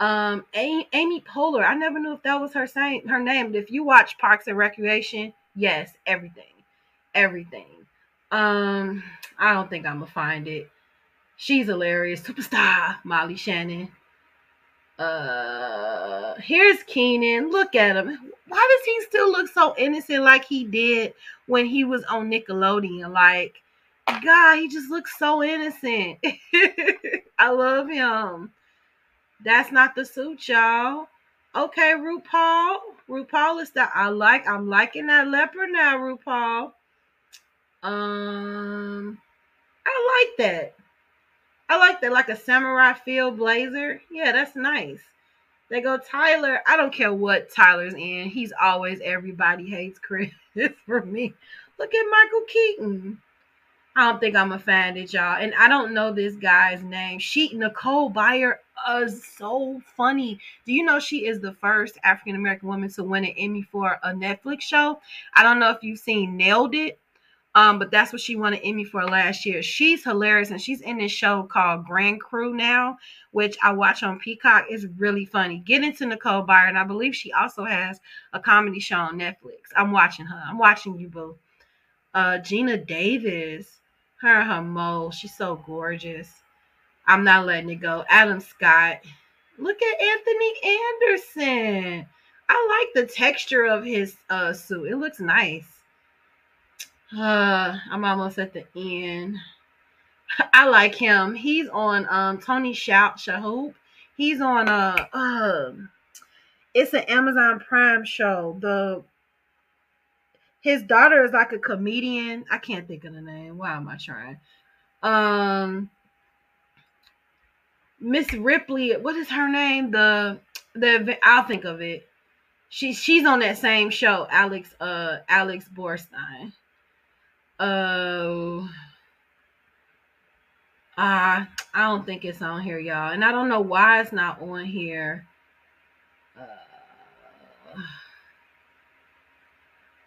Um, Amy, Amy Poehler. I never knew if that was her saying her name. If you watch Parks and Recreation, yes, everything, everything. Um, I don't think I'm gonna find it. She's hilarious. Superstar Molly Shannon. Uh, here's Kenan. Look at him. Why does he still look so innocent like he did when he was on Nickelodeon? Like, God, he just looks so innocent. I love him. That's not the suit, y'all. Okay, RuPaul. RuPaul is that I like. I'm liking that leopard now, RuPaul. Um, I like that. I like that, like a samurai feel blazer. Yeah, that's nice. They go Tyler. I don't care what Tyler's in. He's always everybody hates Chris for me. Look at Michael Keaton. I don't think I'm gonna find it, y'all. And I don't know this guy's name. She Nicole Byer is so funny. Do you know she is the first African American woman to win an Emmy for a Netflix show? I don't know if you've seen Nailed It. Um, but that's what she won an Emmy for last year. She's hilarious, and she's in this show called Grand Crew now, which I watch on Peacock. It's really funny. Get into Nicole Byer, and I believe she also has a comedy show on Netflix. I'm watching her. I'm watching you, both. Uh, Geena Davis, her her mole. She's so gorgeous. I'm not letting it go. Adam Scott. Look at Anthony Anderson. I like the texture of his uh suit. It looks nice. Uh, I'm almost at the end. I like him. He's on um Tony Shout Shalhoub. He's on uh uh it's an Amazon Prime show. The his daughter is like a comedian. I can't think of the name. Why am I trying? Um Miss Ripley, what is her name? The the I'll think of it. She she's on that same show, Alex uh Alex Borstein. Oh. Uh, I don't think it's on here, y'all. And I don't know why it's not on here. Uh,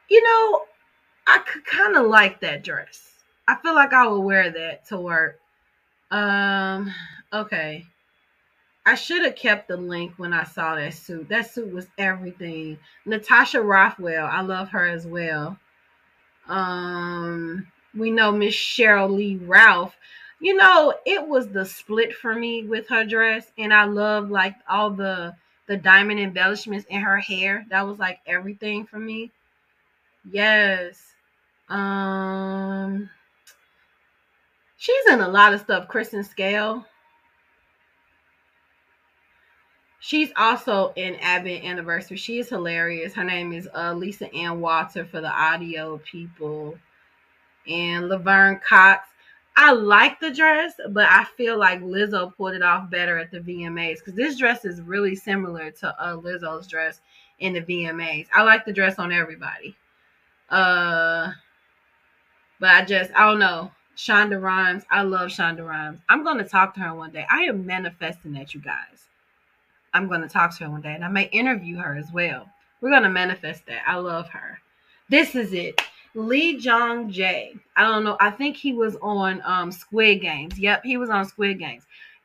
you know, I could kind of like that dress. I feel like I would wear that to work. Um, okay. I should have kept the link when I saw that suit. That suit was everything. Natasha Rothwell, I love her as well. Um, we know Miss Sheryl Lee Ralph. You know, it was the split for me with her dress, and I love like all the the diamond embellishments in her hair. That was like everything for me. Yes. Um she's in a lot of stuff. Kristen Scale. She's also in Abbott Anniversary. She is hilarious. Her name is uh, Lisa Ann Walter for the audio people. And Laverne Cox. I like the dress, but I feel like Lizzo pulled it off better at the VMAs because this dress is really similar to uh, Lizzo's dress in the VMAs. I like the dress on everybody. Uh, but I just I don't know. Shonda Rhimes, I love Shonda Rhimes. I'm gonna talk to her one day. I am manifesting that, you guys. I'm gonna talk to her one day, and I may interview her as well. We're gonna manifest that. I love her. This is it. Lee Jung Jae. I don't know. I think he was on um Squid Games. Yep, he was on Squid Games.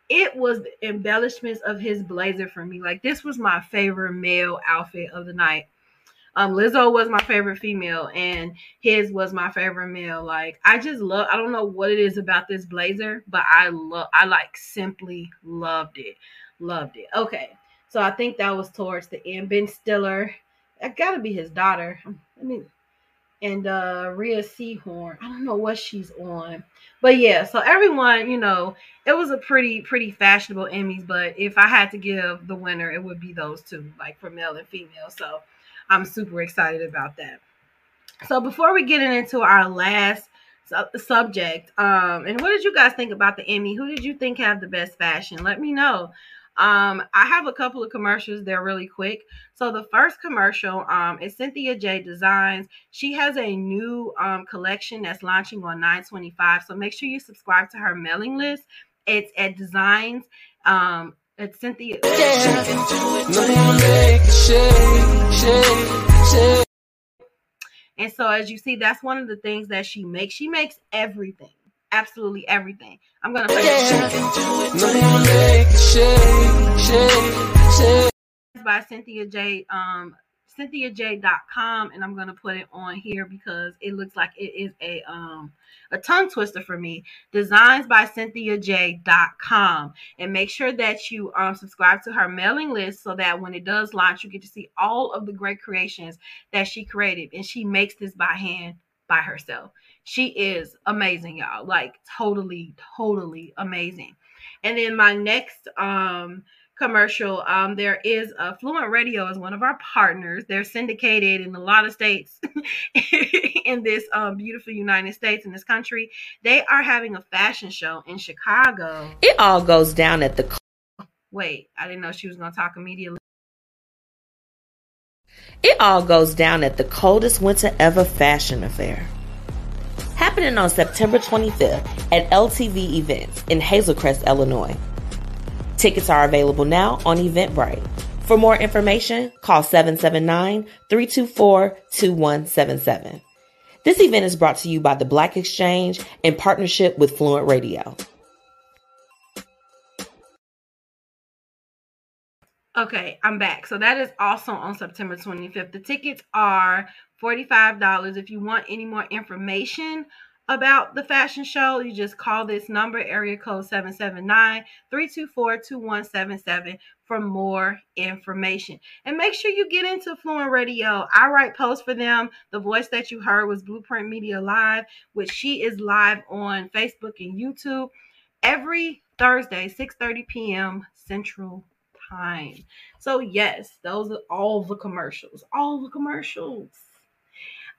It was the embellishments of his blazer for me. Like this was my favorite male outfit of the night. Um, Lizzo was my favorite female, and his was my favorite male. Like I just love. I don't know what it is about this blazer, but I love. I like simply loved it. Loved it. Okay, so I think that was towards the end. Ben Stiller. That got to be his daughter. I mean, and uh Rhea Seehorn. I don't know what she's on. But yeah, so everyone, you know, it was a pretty pretty fashionable Emmys, but if I had to give the winner, it would be those two, like for male and female. So I'm super excited about that. So before we get into our last su- subject, um, and what did you guys think about the Emmy? Who did you think have the best fashion? Let me know. Um, I have a couple of commercials. They're really quick. So the first commercial um, is Cynthia J Designs. She has a new um, collection that's launching on 925. So make sure you subscribe to her mailing list. It's at Designs. Um, it's Cynthia. And so as you see, that's one of the things that she makes. She makes everything. Absolutely everything. I'm gonna play by Cynthia J. Um, CynthiaJ.com, and I'm gonna put it on here because it looks like it is a um a tongue twister for me. Designs by CynthiaJ.com, and make sure that you um subscribe to her mailing list so that when it does launch, you get to see all of the great creations that she created, and she makes this by hand by herself. She is amazing, y'all. Like totally, totally amazing. And then my next um commercial, um, there is uh, Fluent Radio is one of our partners. They're syndicated in a lot of states in this um, beautiful United States in this country. They are having a fashion show in Chicago. It all goes down at the. Wait, I didn't know she was going to talk immediately. It all goes down at the coldest winter ever fashion affair. Happening on September 25th at LTV Events in Hazel Crest, Illinois. Tickets are available now on Eventbrite. For more information, call 779 324 2177. This event is brought to you by the Black Exchange in partnership with Fluent Radio. Okay, I'm back. So that is also on September 25th. The tickets are $45. If you want any more information about the fashion show, you just call this number, area code 779-324-2177 for more information. And make sure you get into Fluent Radio. I write posts for them. The voice that you heard was Blueprint Media Live, which she is live on Facebook and YouTube every Thursday, 6:30 p.m. Central Time. So yes, those are all the commercials. All the commercials.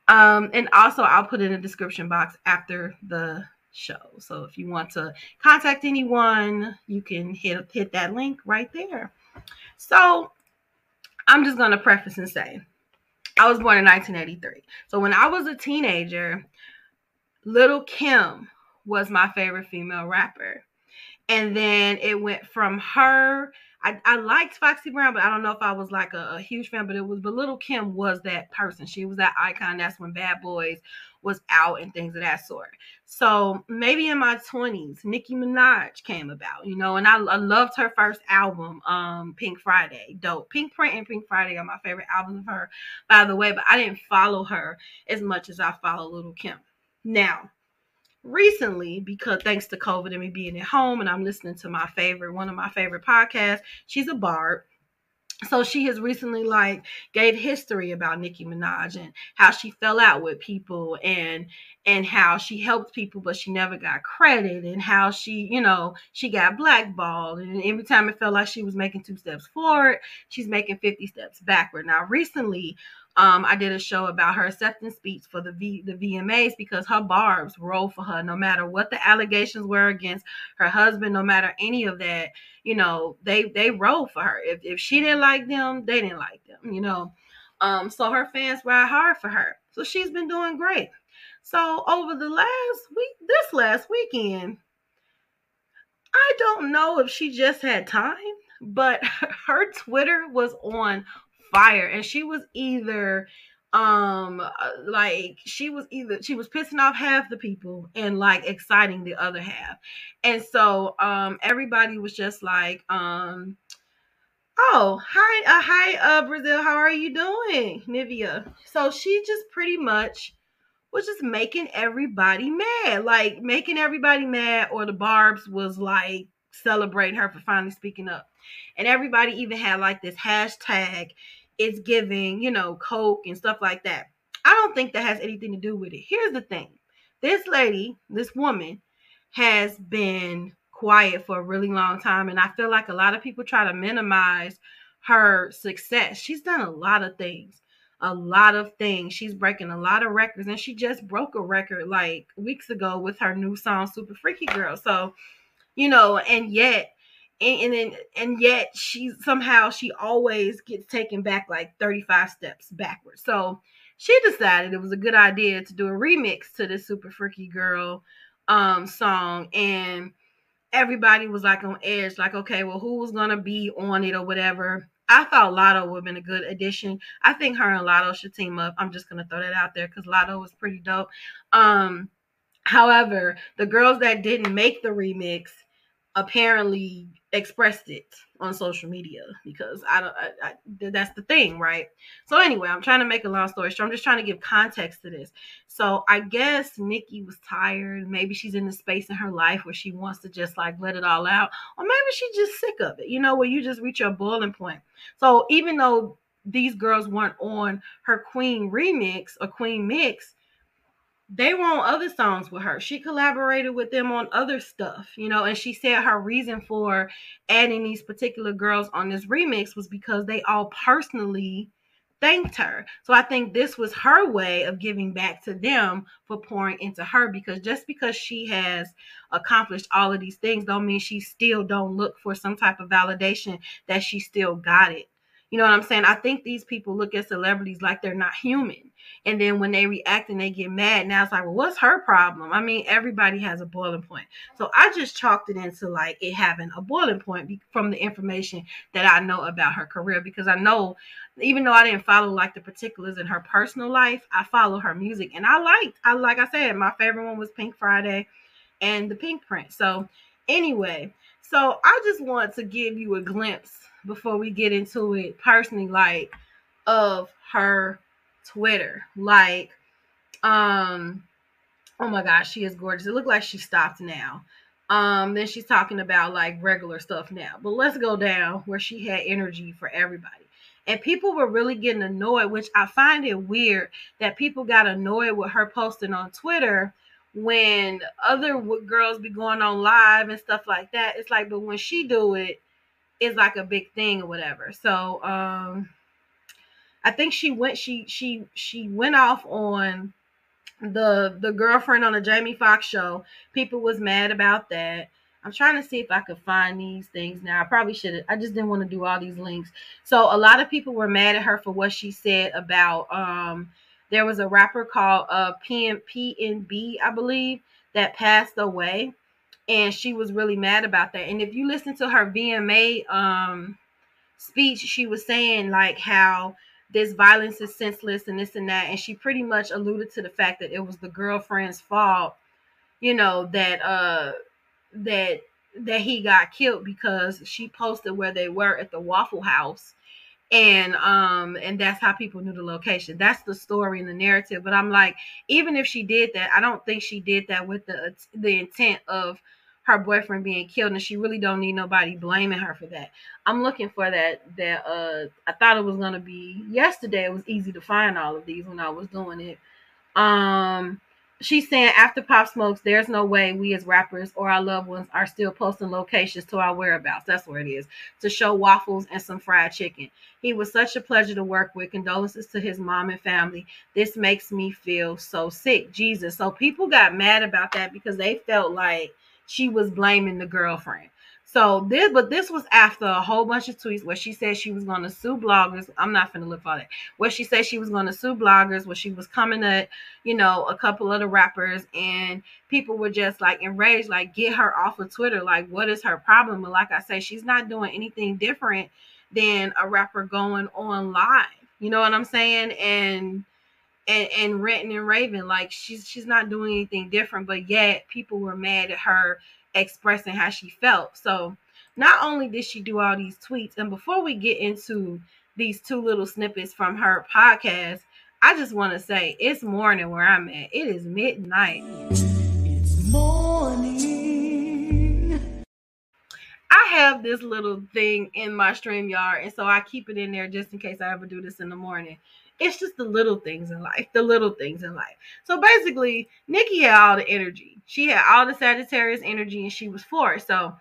Um, and also I'll put in the description box after the show. So if you want to contact anyone, you can hit hit that link right there. So I'm just gonna preface and say I was born in 1983. So when I was a teenager, Little Kim was my favorite female rapper. And then it went from her I, I liked Foxy Brown, but I don't know if I was like a, a, huge fan. But it was, but Little Kim was that person. She was that icon. That's when Bad Boys was out and things of that sort. So maybe in my twenties, Nicki Minaj came about, you know, and I, I, loved her first album, um, Pink Friday. Dope. Pink Print and Pink Friday are my favorite albums of her, by the way. But I didn't follow her as much as I follow Little Kim. Now, recently because thanks to COVID and me being at home and I'm listening to my favorite one of my favorite podcasts. She's a barb. So she has recently like gave history about Nicki Minaj and how she fell out with people and and how she helped people but she never got credit and how she, you know, she got blackballed and every time it felt like she was making two steps forward, she's making 50 steps backward. Now recently Um, I did a show about her acceptance speech for the v, the VMAs because her barbs roll for her no matter what the allegations were against her husband, no matter any of that. You know, they they roll for her. If if she didn't like them, they didn't like them. You know, um, so her fans ride hard for her. So she's been doing great. So over the last week, this last weekend, I don't know if she just had time, but her Twitter was on fire and she was either um uh, like she was either she was pissing off half the people and like exciting the other half. And so um everybody was just like um oh hi uh, hi uh brazil how are you doing nivea? So she just pretty much was just making everybody mad like making everybody mad or the barbs was like celebrating her for finally speaking up. And everybody even had like this hashtag it's giving, you know, coke and stuff like that. I don't think that has anything to do with it. Here's the thing. This lady, this woman has been quiet for a really long time and I feel like a lot of people try to minimize her success. She's done a lot of things. A lot of things. She's breaking a lot of records and she just broke a record like weeks ago with her new song Super Freaky Girl. So, you know, and yet and, and then and yet she somehow she always gets taken back like 35 steps backwards. So she decided it was a good idea to do a remix to this super freaky girl um song. And everybody was like on edge like okay well who was gonna be on it or whatever? I thought Latto would have been a good addition. I think her and Latto should team up. I'm just gonna throw that out there because Latto was pretty dope. Um however the girls that didn't make the remix apparently expressed it on social media because I don't I, I, that's the thing, right? So anyway, I'm trying to make a long story short. I'm just trying to give context to this. So I guess Nicki was tired. Maybe she's in the space in her life where she wants to just like let it all out, or maybe she's just sick of it. You know, where you just reach your boiling point. So even though these girls weren't on her Queen remix or Queen mix, they were on other songs with her. She collaborated with them on other stuff, you know, and she said her reason for adding these particular girls on this remix was because they all personally thanked her. So I think this was her way of giving back to them for pouring into her because just because she has accomplished all of these things don't mean she still don't look for some type of validation that she still got it. You know what I'm saying? I think these people look at celebrities like they're not human. And then when they react and they get mad, now it's like, well, what's her problem? I mean, everybody has a boiling point. So I just chalked it into like it having a boiling point from the information that I know about her career because I know, even though I didn't follow like the particulars in her personal life, I follow her music and I liked, I like I said, my favorite one was Pink Friday and the Pink Print. So anyway, so I just want to give you a glimpse before we get into it personally, like of her Twitter. Like, um, oh my gosh, she is gorgeous. It looked like she stopped now. Um, then she's talking about like regular stuff now. But let's go down where she had energy for everybody. And people were really getting annoyed, which I find it weird that people got annoyed with her posting on Twitter when other girls be going on live and stuff like that. It's like, but when she do it, it's like a big thing or whatever. So, um, I think she went she she she went off on the the girlfriend on the Jamie Foxx show. People was mad about that. I'm trying to see if I could find these things now. I probably should have. I just didn't want to do all these links. So a lot of people were mad at her for what she said about um there was a rapper called uh PNB, I believe, that passed away. And she was really mad about that. And if you listen to her VMA um speech, she was saying like how this violence is senseless and this and that. And she pretty much alluded to the fact that it was the girlfriend's fault, you know, that uh that that he got killed because she posted where they were at the Waffle House. And um and that's how people knew the location. That's the story and the narrative. But I'm like, even if she did that, I don't think she did that with the the intent of her boyfriend being killed and she really don't need nobody blaming her for that i'm looking for that that uh i thought it was gonna be yesterday it was easy to find all of these when i was doing it um she's saying after Pop Smokes, there's no way we as rappers or our loved ones are still posting locations to our whereabouts. That's where it is to show waffles and some fried chicken. He was such a pleasure to work with. Condolences to his mom and family. This makes me feel so sick. Jesus. So people got mad about that because they felt like she was blaming the girlfriend. So this, but this was after a whole bunch of tweets where she said she was going to sue bloggers. I'm not going to look for that. Where she said she was going to sue bloggers, where she was coming at, you know, a couple of the rappers, and people were just like enraged, like get her off of Twitter. Like, what is her problem? But like I say, she's not doing anything different than a rapper going on live. You know what I'm saying? And and and ranting and raving like she's she's not doing anything different, but yet people were mad at her expressing how she felt. So not only did she do all these tweets, and before we get into these two little snippets from her podcast, I just want to say it's morning where I'm at. It is midnight. It's morning. I have this little thing in my StreamYard, and so I keep it in there just in case I ever do this in the morning. It's just the little things in life, the little things in life. So basically, Nicki had all the energy. She had all the Sagittarius energy, and she was four. So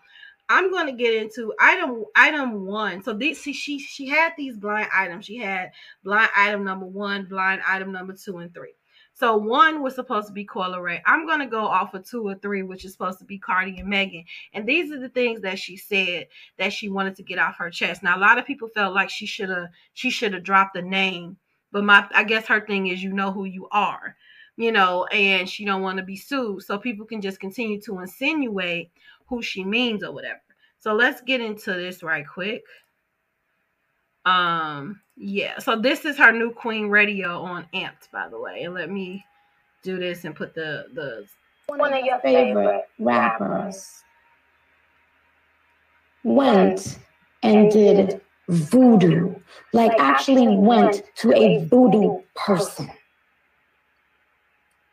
I'm going to get into item item one. So this she she she had these blind items. She had blind item number one, blind item number two, and three. So one was supposed to be Coi Leray. I'm gonna go off of two or three, which is supposed to be Cardi and Megan. And these are the things that she said that she wanted to get off her chest. Now a lot of people felt like she should have she should have dropped the name but my I guess her thing is you know who you are, you know, and she don't want to be sued. So people can just continue to insinuate who she means or whatever. So let's get into this right quick. Um, yeah, so this is her new Queen Radio on Amped, by the way. And let me do this and put the the one of your favorite rappers went and did voodoo, like actually went to a voodoo person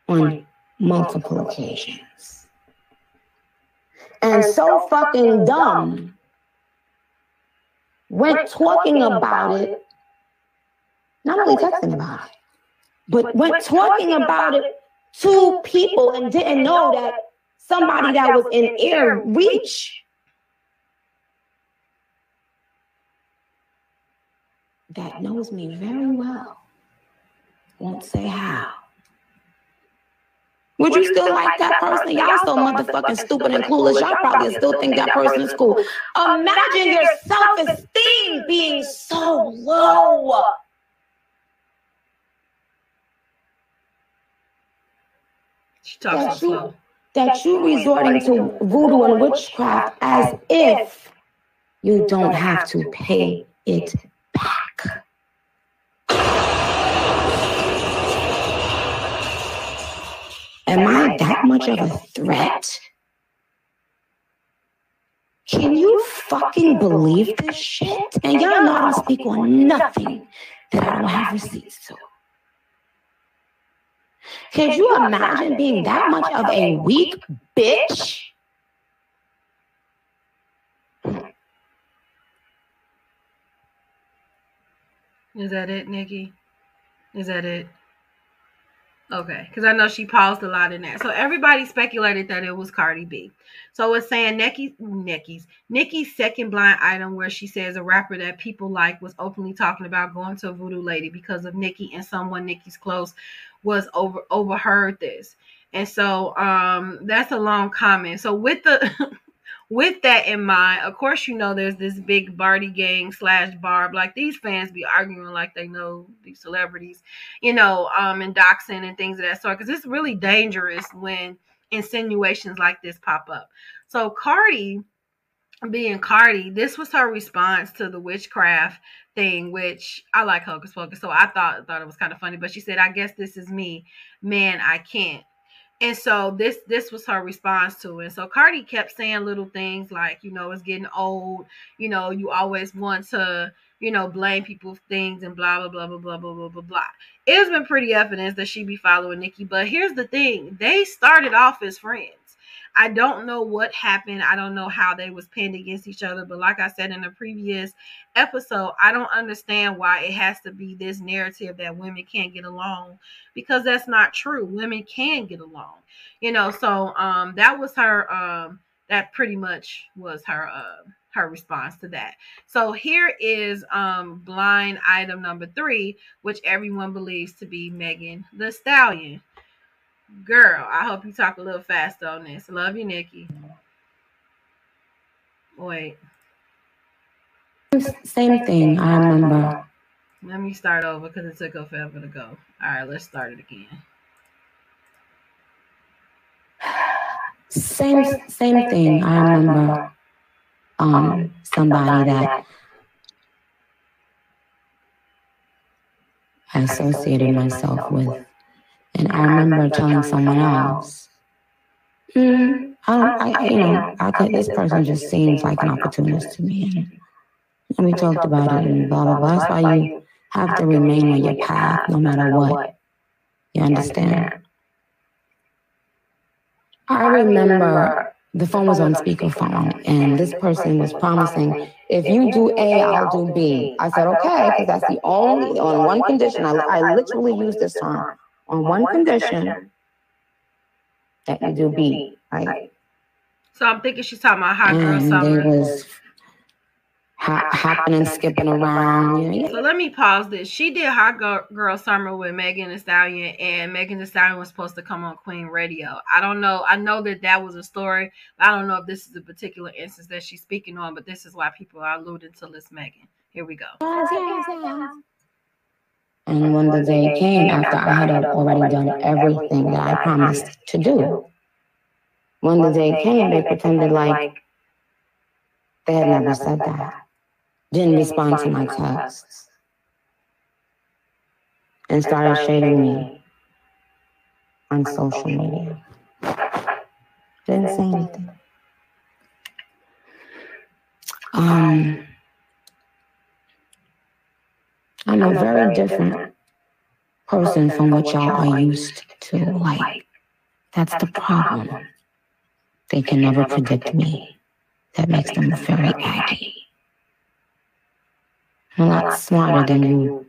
on multiple occasions. And so fucking dumb went talking about it, not only texting about it, but went talking about it to people and didn't know that somebody that was in ear reach that knows me very well won't say how. Would you still like that person? Y'all so motherfucking stupid and clueless. Y'all probably still think that person is cool. Imagine your self esteem being so low. That you, that you resorting to voodoo and witchcraft as if you don't have to pay it back. Am I that much of a threat? Can you fucking believe this shit? And y'all know I don't speak on nothing that I don't have receipts to. Can you imagine being that much of a weak bitch? Is that it, Nicki? Is that it? Okay, because I know she paused a lot in that. So everybody speculated that it was Cardi B. So it's saying Nicki, Nicki's Nicki's second blind item where she says a rapper that people like was openly talking about going to a voodoo lady because of Nicki and someone Nicki's close was over overheard this. And so um that's a long comment. So with the with that in mind, of course, you know there's this big Bardi gang slash Barb. Like these fans be arguing like they know these celebrities, you know, um, and doxing and things of that sort. Because it's really dangerous when insinuations like this pop up. So Cardi, being Cardi, this was her response to the witchcraft thing, which I like Hocus Pocus, so I thought thought it was kind of funny. But she said, "I guess this is me, man. I can't." And so this this was her response to it. So Cardi kept saying little things like, you know, it's getting old. You know, you always want to, you know, blame people for things and blah blah blah blah blah blah blah blah blah. It's been pretty evident that she be following Nicki. But here's the thing: they started off as friends. I don't know what happened. I don't know how they was pinned against each other. But like I said in the previous episode, I don't understand why it has to be this narrative that women can't get along because that's not true. Women can get along. You know, so um that was her um that pretty much was her uh her response to that. So here is um blind item number three, which everyone believes to be Megan Thee Stallion. Girl, I hope you talk a little faster on this. Love you, Nicki. Wait, Same thing. I remember. let me start over because it took her forever to go. All right, let's start it again. Same same thing. I remember um somebody that I associated myself with. And I remember telling someone else, mm, I don't, I, you know, I could, this person just seems like an opportunist to me. And we talked about it and blah, blah, blah. That's why you have to remain on your path no matter what. You understand? I remember the phone was on speakerphone and this person was promising, if you do A, I'll do B. I said, okay, because that's the only, on one condition, I, I literally used this term, on one condition that you do B, right? So I'm thinking she's talking about hot girl And summer. they was hop, hopping and skipping around. You So let me pause this. She did Hot Girl, Girl Summer with Megan Thee Stallion, and Megan Thee Stallion was supposed to come on Queen Radio. I don't know. I know that that was a story. But I don't know if this is a particular instance that she's speaking on, but this is why people are alluding to this Megan. Here we go. And when the day came after I had already done everything that I promised to do, when the day came, they pretended like they had never said that, didn't respond to my texts, and started shading me on social media. Didn't say anything. Um, I'm a very different person from what y'all are used to. Like, that's the problem. They can never predict me. That makes them very aggy. I'm a lot smarter than you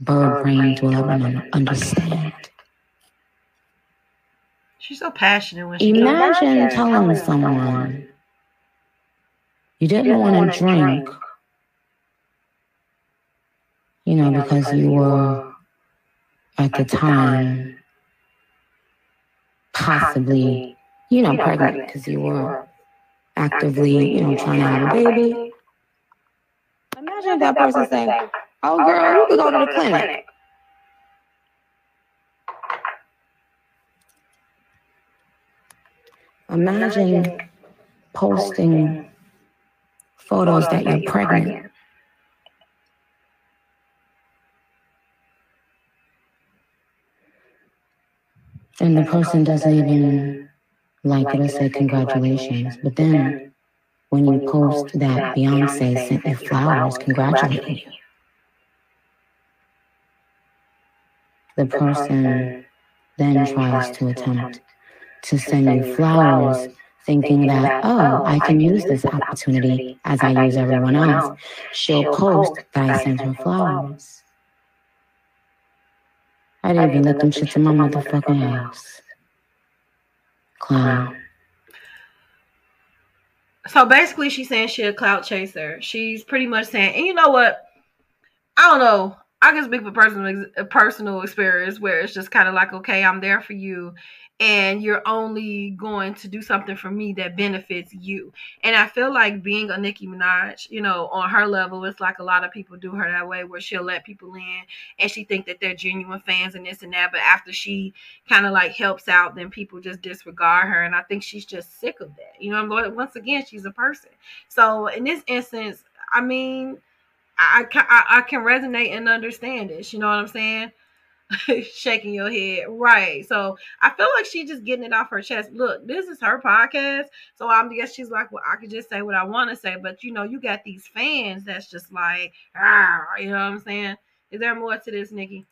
bird brains will ever understand. She's so passionate when she Imagine telling someone you didn't want to drink, you know, because you were at the time possibly, you know, pregnant because you were actively, you know, trying to have a baby. Imagine that person saying, oh, "Oh, girl, you could go to the clinic." Imagine posting photos that you're pregnant. And the person doesn't even like it or say congratulations. But then when you post that Beyonce sent you flowers congratulating you, the person then tries to attempt to send you flowers thinking that, oh, oh I can use this opportunity as I use everyone else. She'll post that I sent her flowers. I didn't even let them shit to my motherfucking house. Clown. So basically, she's saying she a clout chaser. She's pretty much saying, and you know what? I don't know. I can speak for personal personal experience where it's just kind of like, okay, I'm there for you, and you're only going to do something for me that benefits you. And I feel like being a Nicki Minaj, you know, on her level, it's like a lot of people do her that way, where she'll let people in, and she think that they're genuine fans and this and that, but after she kind of like helps out, then people just disregard her, and I think she's just sick of that. You know, but once again, she's a person. So in this instance, I mean. I, I, I I can resonate and understand this. You know what I'm saying? Shaking your head, right? So I feel like she's just getting it off her chest. Look, this is her podcast, so I'm guess she's like, well, I could just say what I want to say, but you know, you got these fans that's just like, "Ah," you know what I'm saying? Is there more to this, Nicki?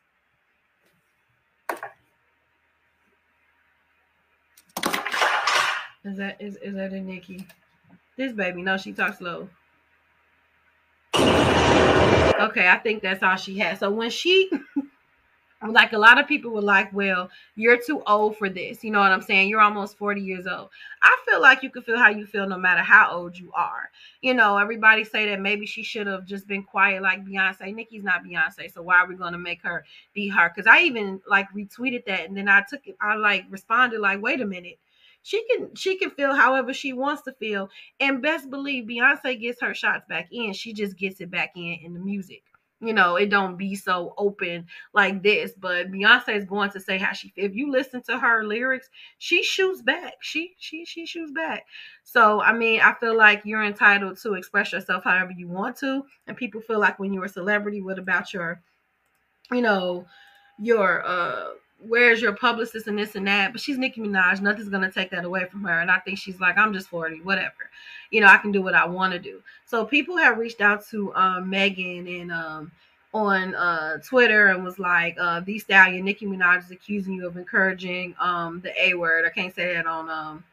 Is that is is that a Nicki? This baby, no, she talks slow. Okay, I think that's all she has. So when she like a lot of people were like, well, you're too old for this. You know what I'm saying? You're almost 40 years old. I feel like you can feel how you feel no matter how old you are. You know, everybody say that maybe she should have just been quiet like Beyonce. Nicki's not Beyonce, so why are we gonna make her be her? Because I even like retweeted that and then I took it, I like responded like, wait a minute. She can she can feel however she wants to feel. And best believe Beyonce gets her shots back in. She just gets it back in in the music you know, it don't be so open like this. But Beyonce is going to say how she if you listen to her lyrics, she shoots back. She she she shoots back. So I mean, I feel like you're entitled to express yourself however you want to. And people feel like when you're a celebrity, what about your, you know, your uh where's your publicist and this and that? But she's Nicki Minaj. Nothing's gonna take that away from her. And I think she's like, I'm just 40, whatever. You know, I can do what I want to do. So people have reached out to um, Megan and um, on uh, Twitter and was like, uh, "The Stallion, Nicki Minaj is accusing you of encouraging um, the A word. I can't say that on um,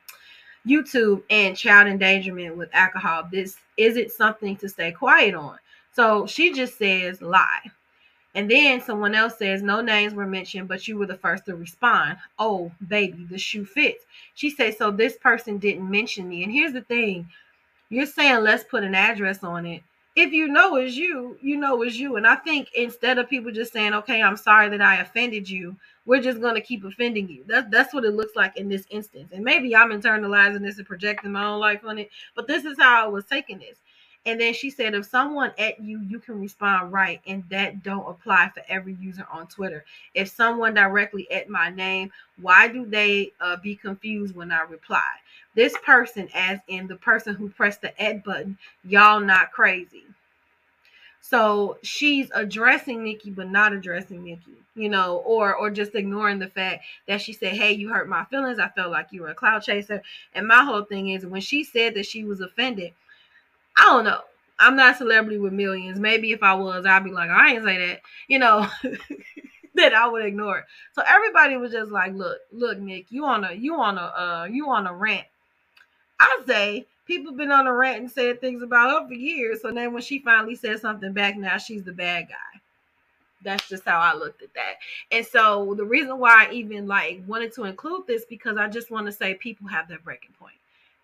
YouTube and child endangerment with alcohol. This is it something to stay quiet on?" So she just says lie. And then someone else says, No names were mentioned, but you were the first to respond. Oh, baby, the shoe fits. She says, So this person didn't mention me. And here's the thing you're saying, Let's put an address on it. If you know it's you, you know it's you. And I think instead of people just saying, Okay, I'm sorry that I offended you, we're just going to keep offending you. That's, that's what it looks like in this instance. And maybe I'm internalizing this and projecting my own life on it, but this is how I was taking this. And then she said, if someone at you, you can respond right. And that don't apply for every user on Twitter. If someone directly at my name, why do they uh, be confused when I reply? This person, as in the person who pressed the at button, y'all not crazy. So she's addressing Nicki, but not addressing Nicki, you know, or or just ignoring the fact that she said, Hey, you hurt my feelings. I felt like you were a cloud chaser. And my whole thing is when she said that she was offended, I don't know. I'm not a celebrity with millions. Maybe if I was, I'd be like, I ain't say that, you know, that I would ignore it. So everybody was just like, look, look, Nick, you on a you on a uh you on a rant. I say people been on a rant and said things about her for years. So then when she finally said something back, now she's the bad guy. That's just how I looked at that. And so the reason why I even like wanted to include this because I just want to say people have their breaking point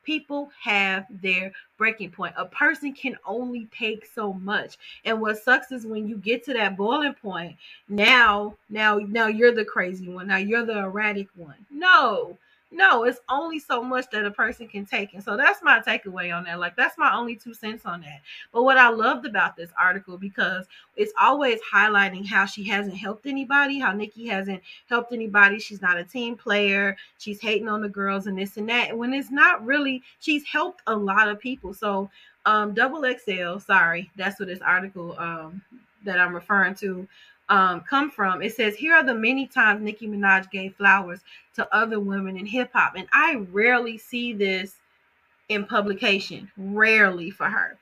people have their breaking point. A person can only take so much. And what sucks is when you get to that boiling point, now, now, now you're the crazy one. Now you're the erratic one. No, no, it's only so much that a person can take. And so that's my takeaway on that. Like, that's my only two cents on that. But what I loved about this article, because it's always highlighting how she hasn't helped anybody, how Nicki hasn't helped anybody. She's not a team player. She's hating on the girls and this and that. When it's not really, she's helped a lot of people. So, um, double XL, sorry, that's what this article um that I'm referring to um, come from. It says, Here are the many times Nicki Minaj gave flowers to other women in hip hop. And I rarely see this in publication, rarely for her.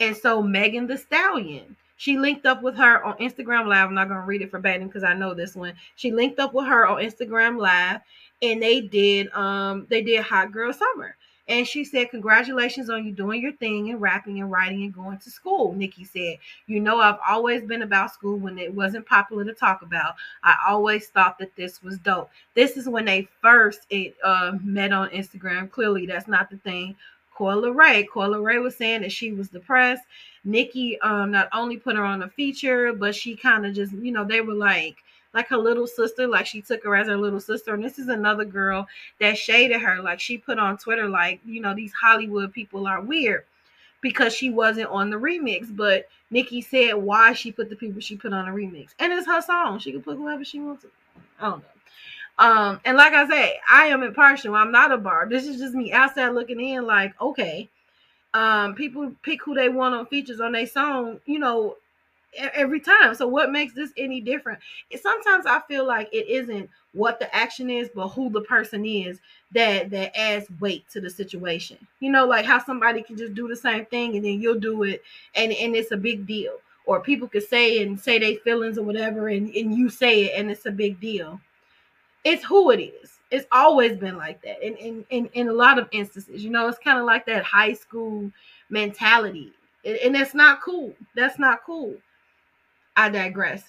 And so Megan Thee Stallion, she linked up with her on Instagram Live. I'm not going to read it verbatim because I know this one. She linked up with her on Instagram Live and they did um they did Hot Girl Summer. And she said, Congratulations on you doing your thing and rapping and writing and going to school. Nicki said, You know, I've always been about school when it wasn't popular to talk about. I always thought that this was dope. This is when they first it, uh, met on Instagram. Clearly, that's not the thing. Coi Leray. Coi Leray was saying that she was depressed. Nicki um, not only put her on a feature, but she kind of just, you know, they were like, like her little sister, like she took her as her little sister. And this is another girl that shaded her, like she put on Twitter, like, you know, these Hollywood people are weird because she wasn't on the remix. But Nicki said why she put the people she put on the remix. And it's her song. She can put whoever she wants to. I don't know. Um, and like I say, I am impartial. I'm not a bar. This is just me outside looking in, like, okay. Um, people pick who they want on features on their song, you know, every time. So what makes this any different? Sometimes I feel like it isn't what the action is, but who the person is that that adds weight to the situation. You know, like how somebody can just do the same thing and then you'll do it and and it's a big deal. Or people could say and say their feelings or whatever and, and you say it and it's a big deal. It's who it is it's always been like that And in in, in a lot of instances you know it's kind of like that high school mentality and, and that's not cool that's not cool i digress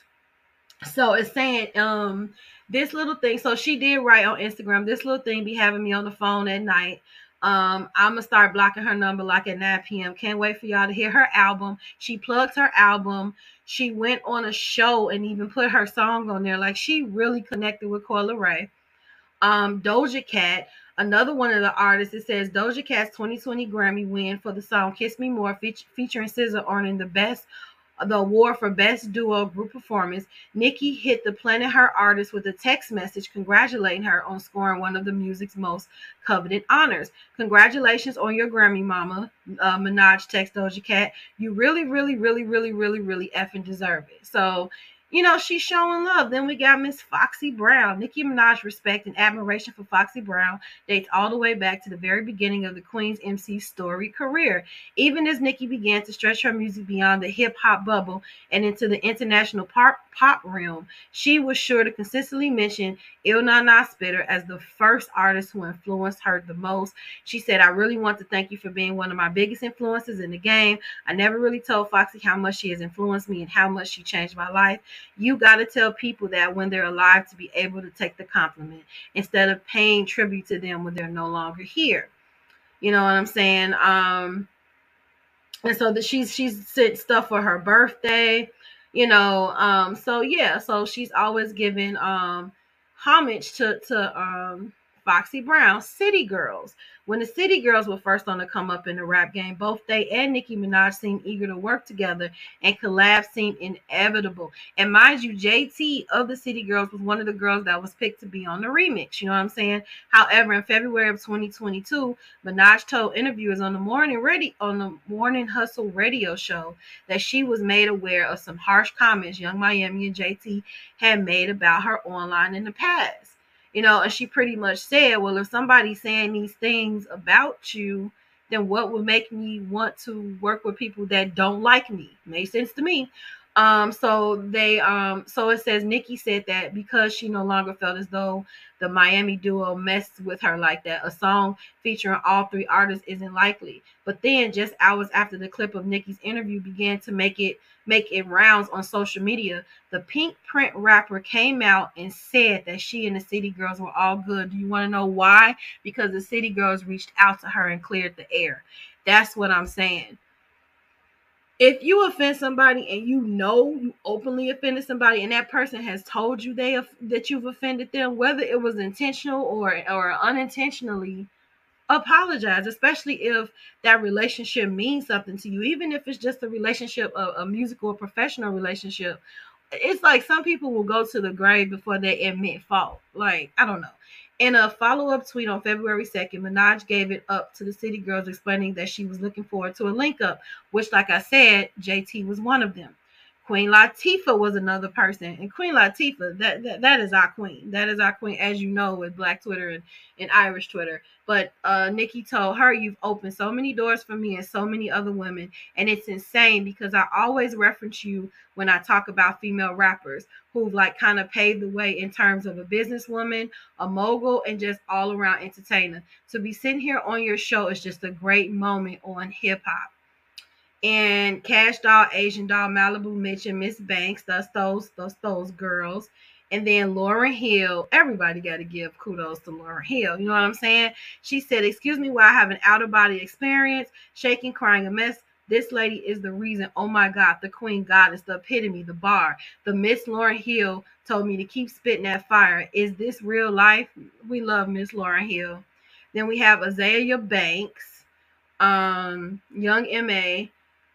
so it's saying um this little thing so she did write on instagram this little thing be having me on the phone at night um, I'm gonna start blocking her number like at 9 p.m. Can't wait for y'all to hear her album. She plugged her album. She went on a show and even put her song on there. Like she really connected with Coi Leray. Um, Doja Cat, another one of the artists. It says Doja Cat's 2020 Grammy win for the song "Kiss Me More" feature, featuring SZA, earning the best the award for Best Duo Group Performance, Nicki hit the Planet Her artist with a text message congratulating her on scoring one of the music's most coveted honors. Congratulations on your Grammy, Mama. Uh, Minaj text Doja Cat. You really, really, really, really, really, really effing deserve it. So you know, she's showing love. Then we got Miss Foxy Brown. Nicki Minaj respect and admiration for Foxy Brown dates all the way back to the very beginning of the Queen's MC story career. Even as Nicki began to stretch her music beyond the hip hop bubble and into the international pop, pop realm, she was sure to consistently mention Ill Na Na Spitter as the first artist who influenced her the most. She said, I really want to thank you for being one of my biggest influences in the game. I never really told Foxy how much she has influenced me and how much she changed my life. You got to tell people that when they're alive to be able to take the compliment instead of paying tribute to them when they're no longer here. You know what I'm saying? Um, and so that she's she's sent stuff for her birthday, you know. Um, so yeah, so she's always giving um homage to to um Foxy Brown, City Girls. When the City Girls were first on to come up in the rap game, both they and Nicki Minaj seemed eager to work together, and collabs seemed inevitable. And mind you, JT of the City Girls was one of the girls that was picked to be on the remix. You know what I'm saying? However, in February of 2022, Minaj told interviewers on the morning ready on the Morning Hustle radio show that she was made aware of some harsh comments Young Miami and JT had made about her online in the past you know, and she pretty much said, well, if somebody's saying these things about you, then what would make me want to work with people that don't like me? Makes sense to me. Um, so they um so it says Nicki said that because she no longer felt as though the Miami duo messed with her like that, a song featuring all three artists isn't likely. But then just hours after the clip of Nicki's interview began to make it make it rounds on social media, the Pink Print rapper came out and said that she and the City Girls were all good. Do you want to know why? Because the City Girls reached out to her and cleared the air. That's what I'm saying if you offend somebody and you know you openly offended somebody and that person has told you they that you've offended them whether it was intentional or or unintentionally apologize especially if that relationship means something to you. Even if it's just a relationship a, a musical or professional relationship it's like some people will go to the grave before they admit fault. Like i don't know in a follow up tweet on February 2nd, Minaj gave it up to the City Girls, explaining that she was looking forward to a link up, which, like I said, JT was one of them. Queen Latifah was another person, and Queen Latifah that, that that is our queen. That is our queen, as you know, with Black Twitter and, and Irish Twitter. But uh, Nicki told her, "You've opened so many doors for me and so many other women, and it's insane because I always reference you when I talk about female rappers who've like kind of paved the way in terms of a businesswoman, a mogul, and just all around entertainer. To be sitting here on your show is just a great moment on hip hop." And Kash Doll, Asian Doll, Malibu and Miss Banks. That's those, those, those girls. And then Lauryn Hill. Everybody got to give kudos to Lauryn Hill. You know what I'm saying? She said, Excuse me while I have an out of body experience, shaking, crying a mess. This lady is the reason. Oh my God, the queen goddess, the epitome, the bar. The Miss Lauryn Hill told me to keep spitting that fire. Is this real life? We love Miss Lauryn Hill. Then we have Azealia Banks, um, Young M.A.,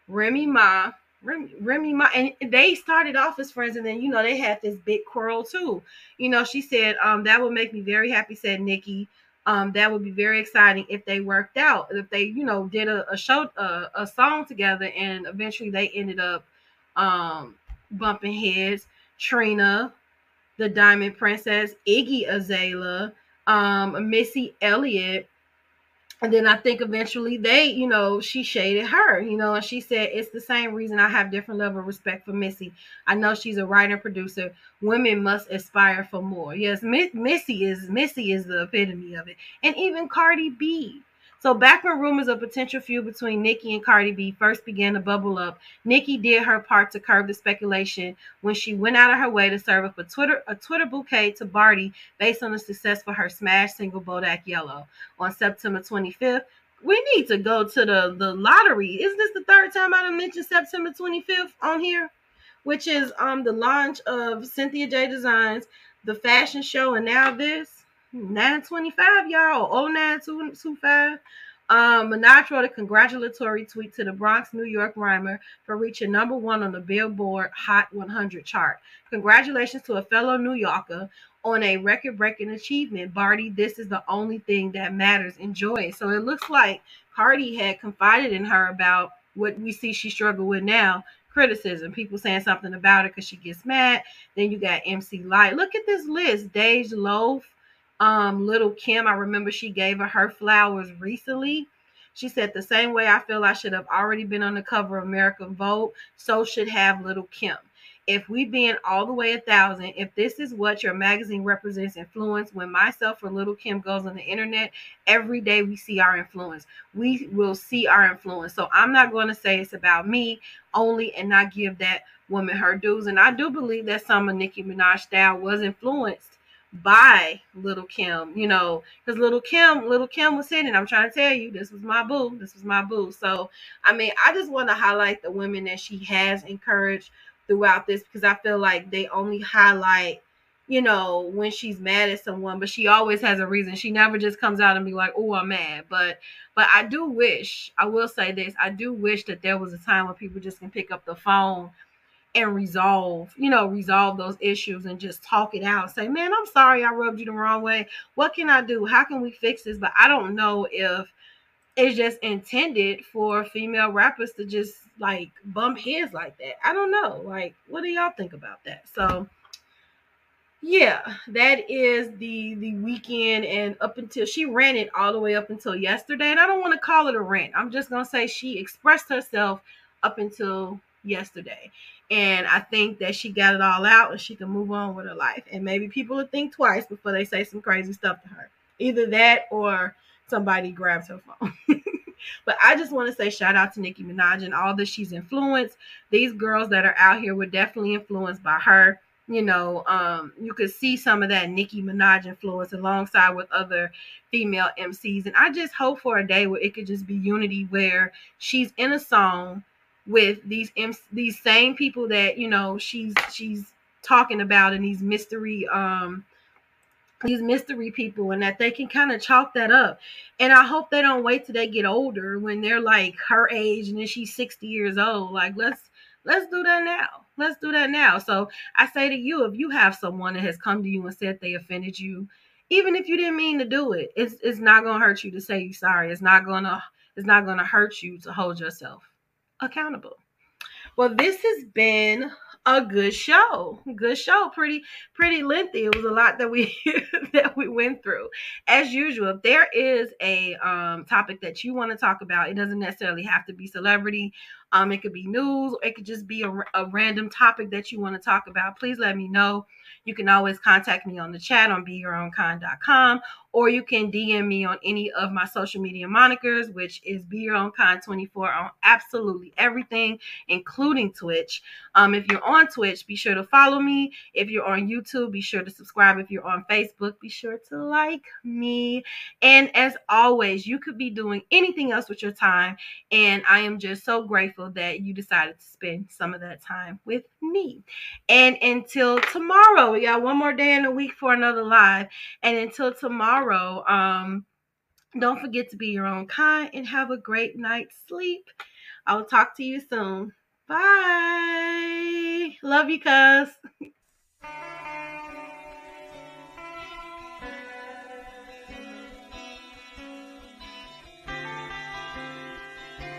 Remy Ma, Remy, Remy Ma, and they started off as friends, and then you know they had this big quarrel too. You know, she said, um, that would make me very happy, said Nicki. Um, that would be very exciting if they worked out, if they, you know, did a, a show, uh, a song together, and eventually they ended up um bumping heads. Trina, the Diamond Princess, Iggy Azalea, um, Missy Elliott, and then I think eventually they, you know, she shaded her, you know, and she said it's the same reason I have different level of respect for Missy. I know she's a writer producer. Women must aspire for more. Yes, Miss, Missy is Missy is the epitome of it, and even Cardi B. So back when rumors of potential feud between Nicki and Cardi B first began to bubble up, Nicki did her part to curb the speculation when she went out of her way to serve up a Twitter a Twitter bouquet to Bardi based on the success for her smash single Bodak Yellow on September 25th. We need to go to the the lottery. Isn't this the third time I've mentioned September 25th on here? Which is um the launch of Cynthia J Designs, the fashion show, and now this. 925, y'all, 0925. Um, Minaj wrote a congratulatory tweet to the Bronx, New York rhymer for reaching number one on the Billboard Hot 100 chart. Congratulations to a fellow New Yorker on a record breaking achievement. Bardi, this is the only thing that matters. Enjoy So it looks like Cardi had confided in her about what we see she struggled with now criticism. People saying something about it because she gets mad. Then you got MC Lyte. Look at this list Dej Loaf um, little Kim, I remember she gave her her flowers recently. She said, The same way I feel I should have already been on the cover of American Vogue, so should have little Kim. If we being all the way a thousand, if this is what your magazine represents influence, when myself or little Kim goes on the internet, every day we see our influence. We will see our influence. So I'm not going to say it's about me only and not give that woman her dues. And I do believe that some of Nicki Minaj style was influenced by Little Kim, you know, because Little Kim, Little Kim was saying, I'm trying to tell you, this was my boo, this was my boo. So, I mean, I just want to highlight the women that she has encouraged throughout this because I feel like they only highlight, you know, when she's mad at someone, but she always has a reason. She never just comes out and be like, "Oh, I'm mad." But, but I do wish, I will say this, I do wish that there was a time when people just can pick up the phone and resolve, you know, resolve those issues and just talk it out. Say, man, I'm sorry I rubbed you the wrong way. What can I do? How can we fix this? But I don't know if it's just intended for female rappers to just like bump heads like that. I don't know. Like, what do y'all think about that? So yeah, that is the the weekend and up until she ran it all the way up until yesterday. And I don't want to call it a rant. I'm just gonna say she expressed herself up until yesterday. And I think that she got it all out and she can move on with her life. And maybe people will think twice before they say some crazy stuff to her. Either that or somebody grabs her phone. but I just want to say shout out to Nicki Minaj and all that she's influenced. These girls that are out here were definitely influenced by her. You know, um, you could see some of that Nicki Minaj influence alongside with other female MCs. And I just hope for a day where it could just be unity where she's in a song with these these same people that you know she's she's talking about and these mystery um these mystery people and that they can kind of chalk that up. And i hope they don't wait till they get older when they're like her age and then she's 60 years old. Like let's let's do that now. Let's do that now. So i say to you if you have someone that has come to you and said they offended you even if you didn't mean to do it it's it's not gonna hurt you to say you sorry. It's not gonna it's not gonna hurt you to hold yourself accountable. Well, this has been a good show. Good show. Pretty pretty lengthy. It was a lot that we that we went through. As usual, if there is a um, topic that you want to talk about, it doesn't necessarily have to be celebrity. Um, it could be news, or it could just be a, a random topic that you want to talk about. Please let me know. You can always contact me on the chat on beyourownkind.com or you can DM me on any of my social media monikers, which is Be Your Own Kind 24 on absolutely everything, including Twitch. Um, if you're on Twitch, be sure to follow me. If you're on YouTube, be sure to subscribe. If you're on Facebook, be sure to like me. And as always, you could be doing anything else with your time. And I am just so grateful that you decided to spend some of that time with me. And until tomorrow, we got one more day in the week for another live. And until tomorrow, tomorrow. Um, don't forget to be your own kind and have a great night's sleep. I will talk to you soon. Bye. Love you, cuz.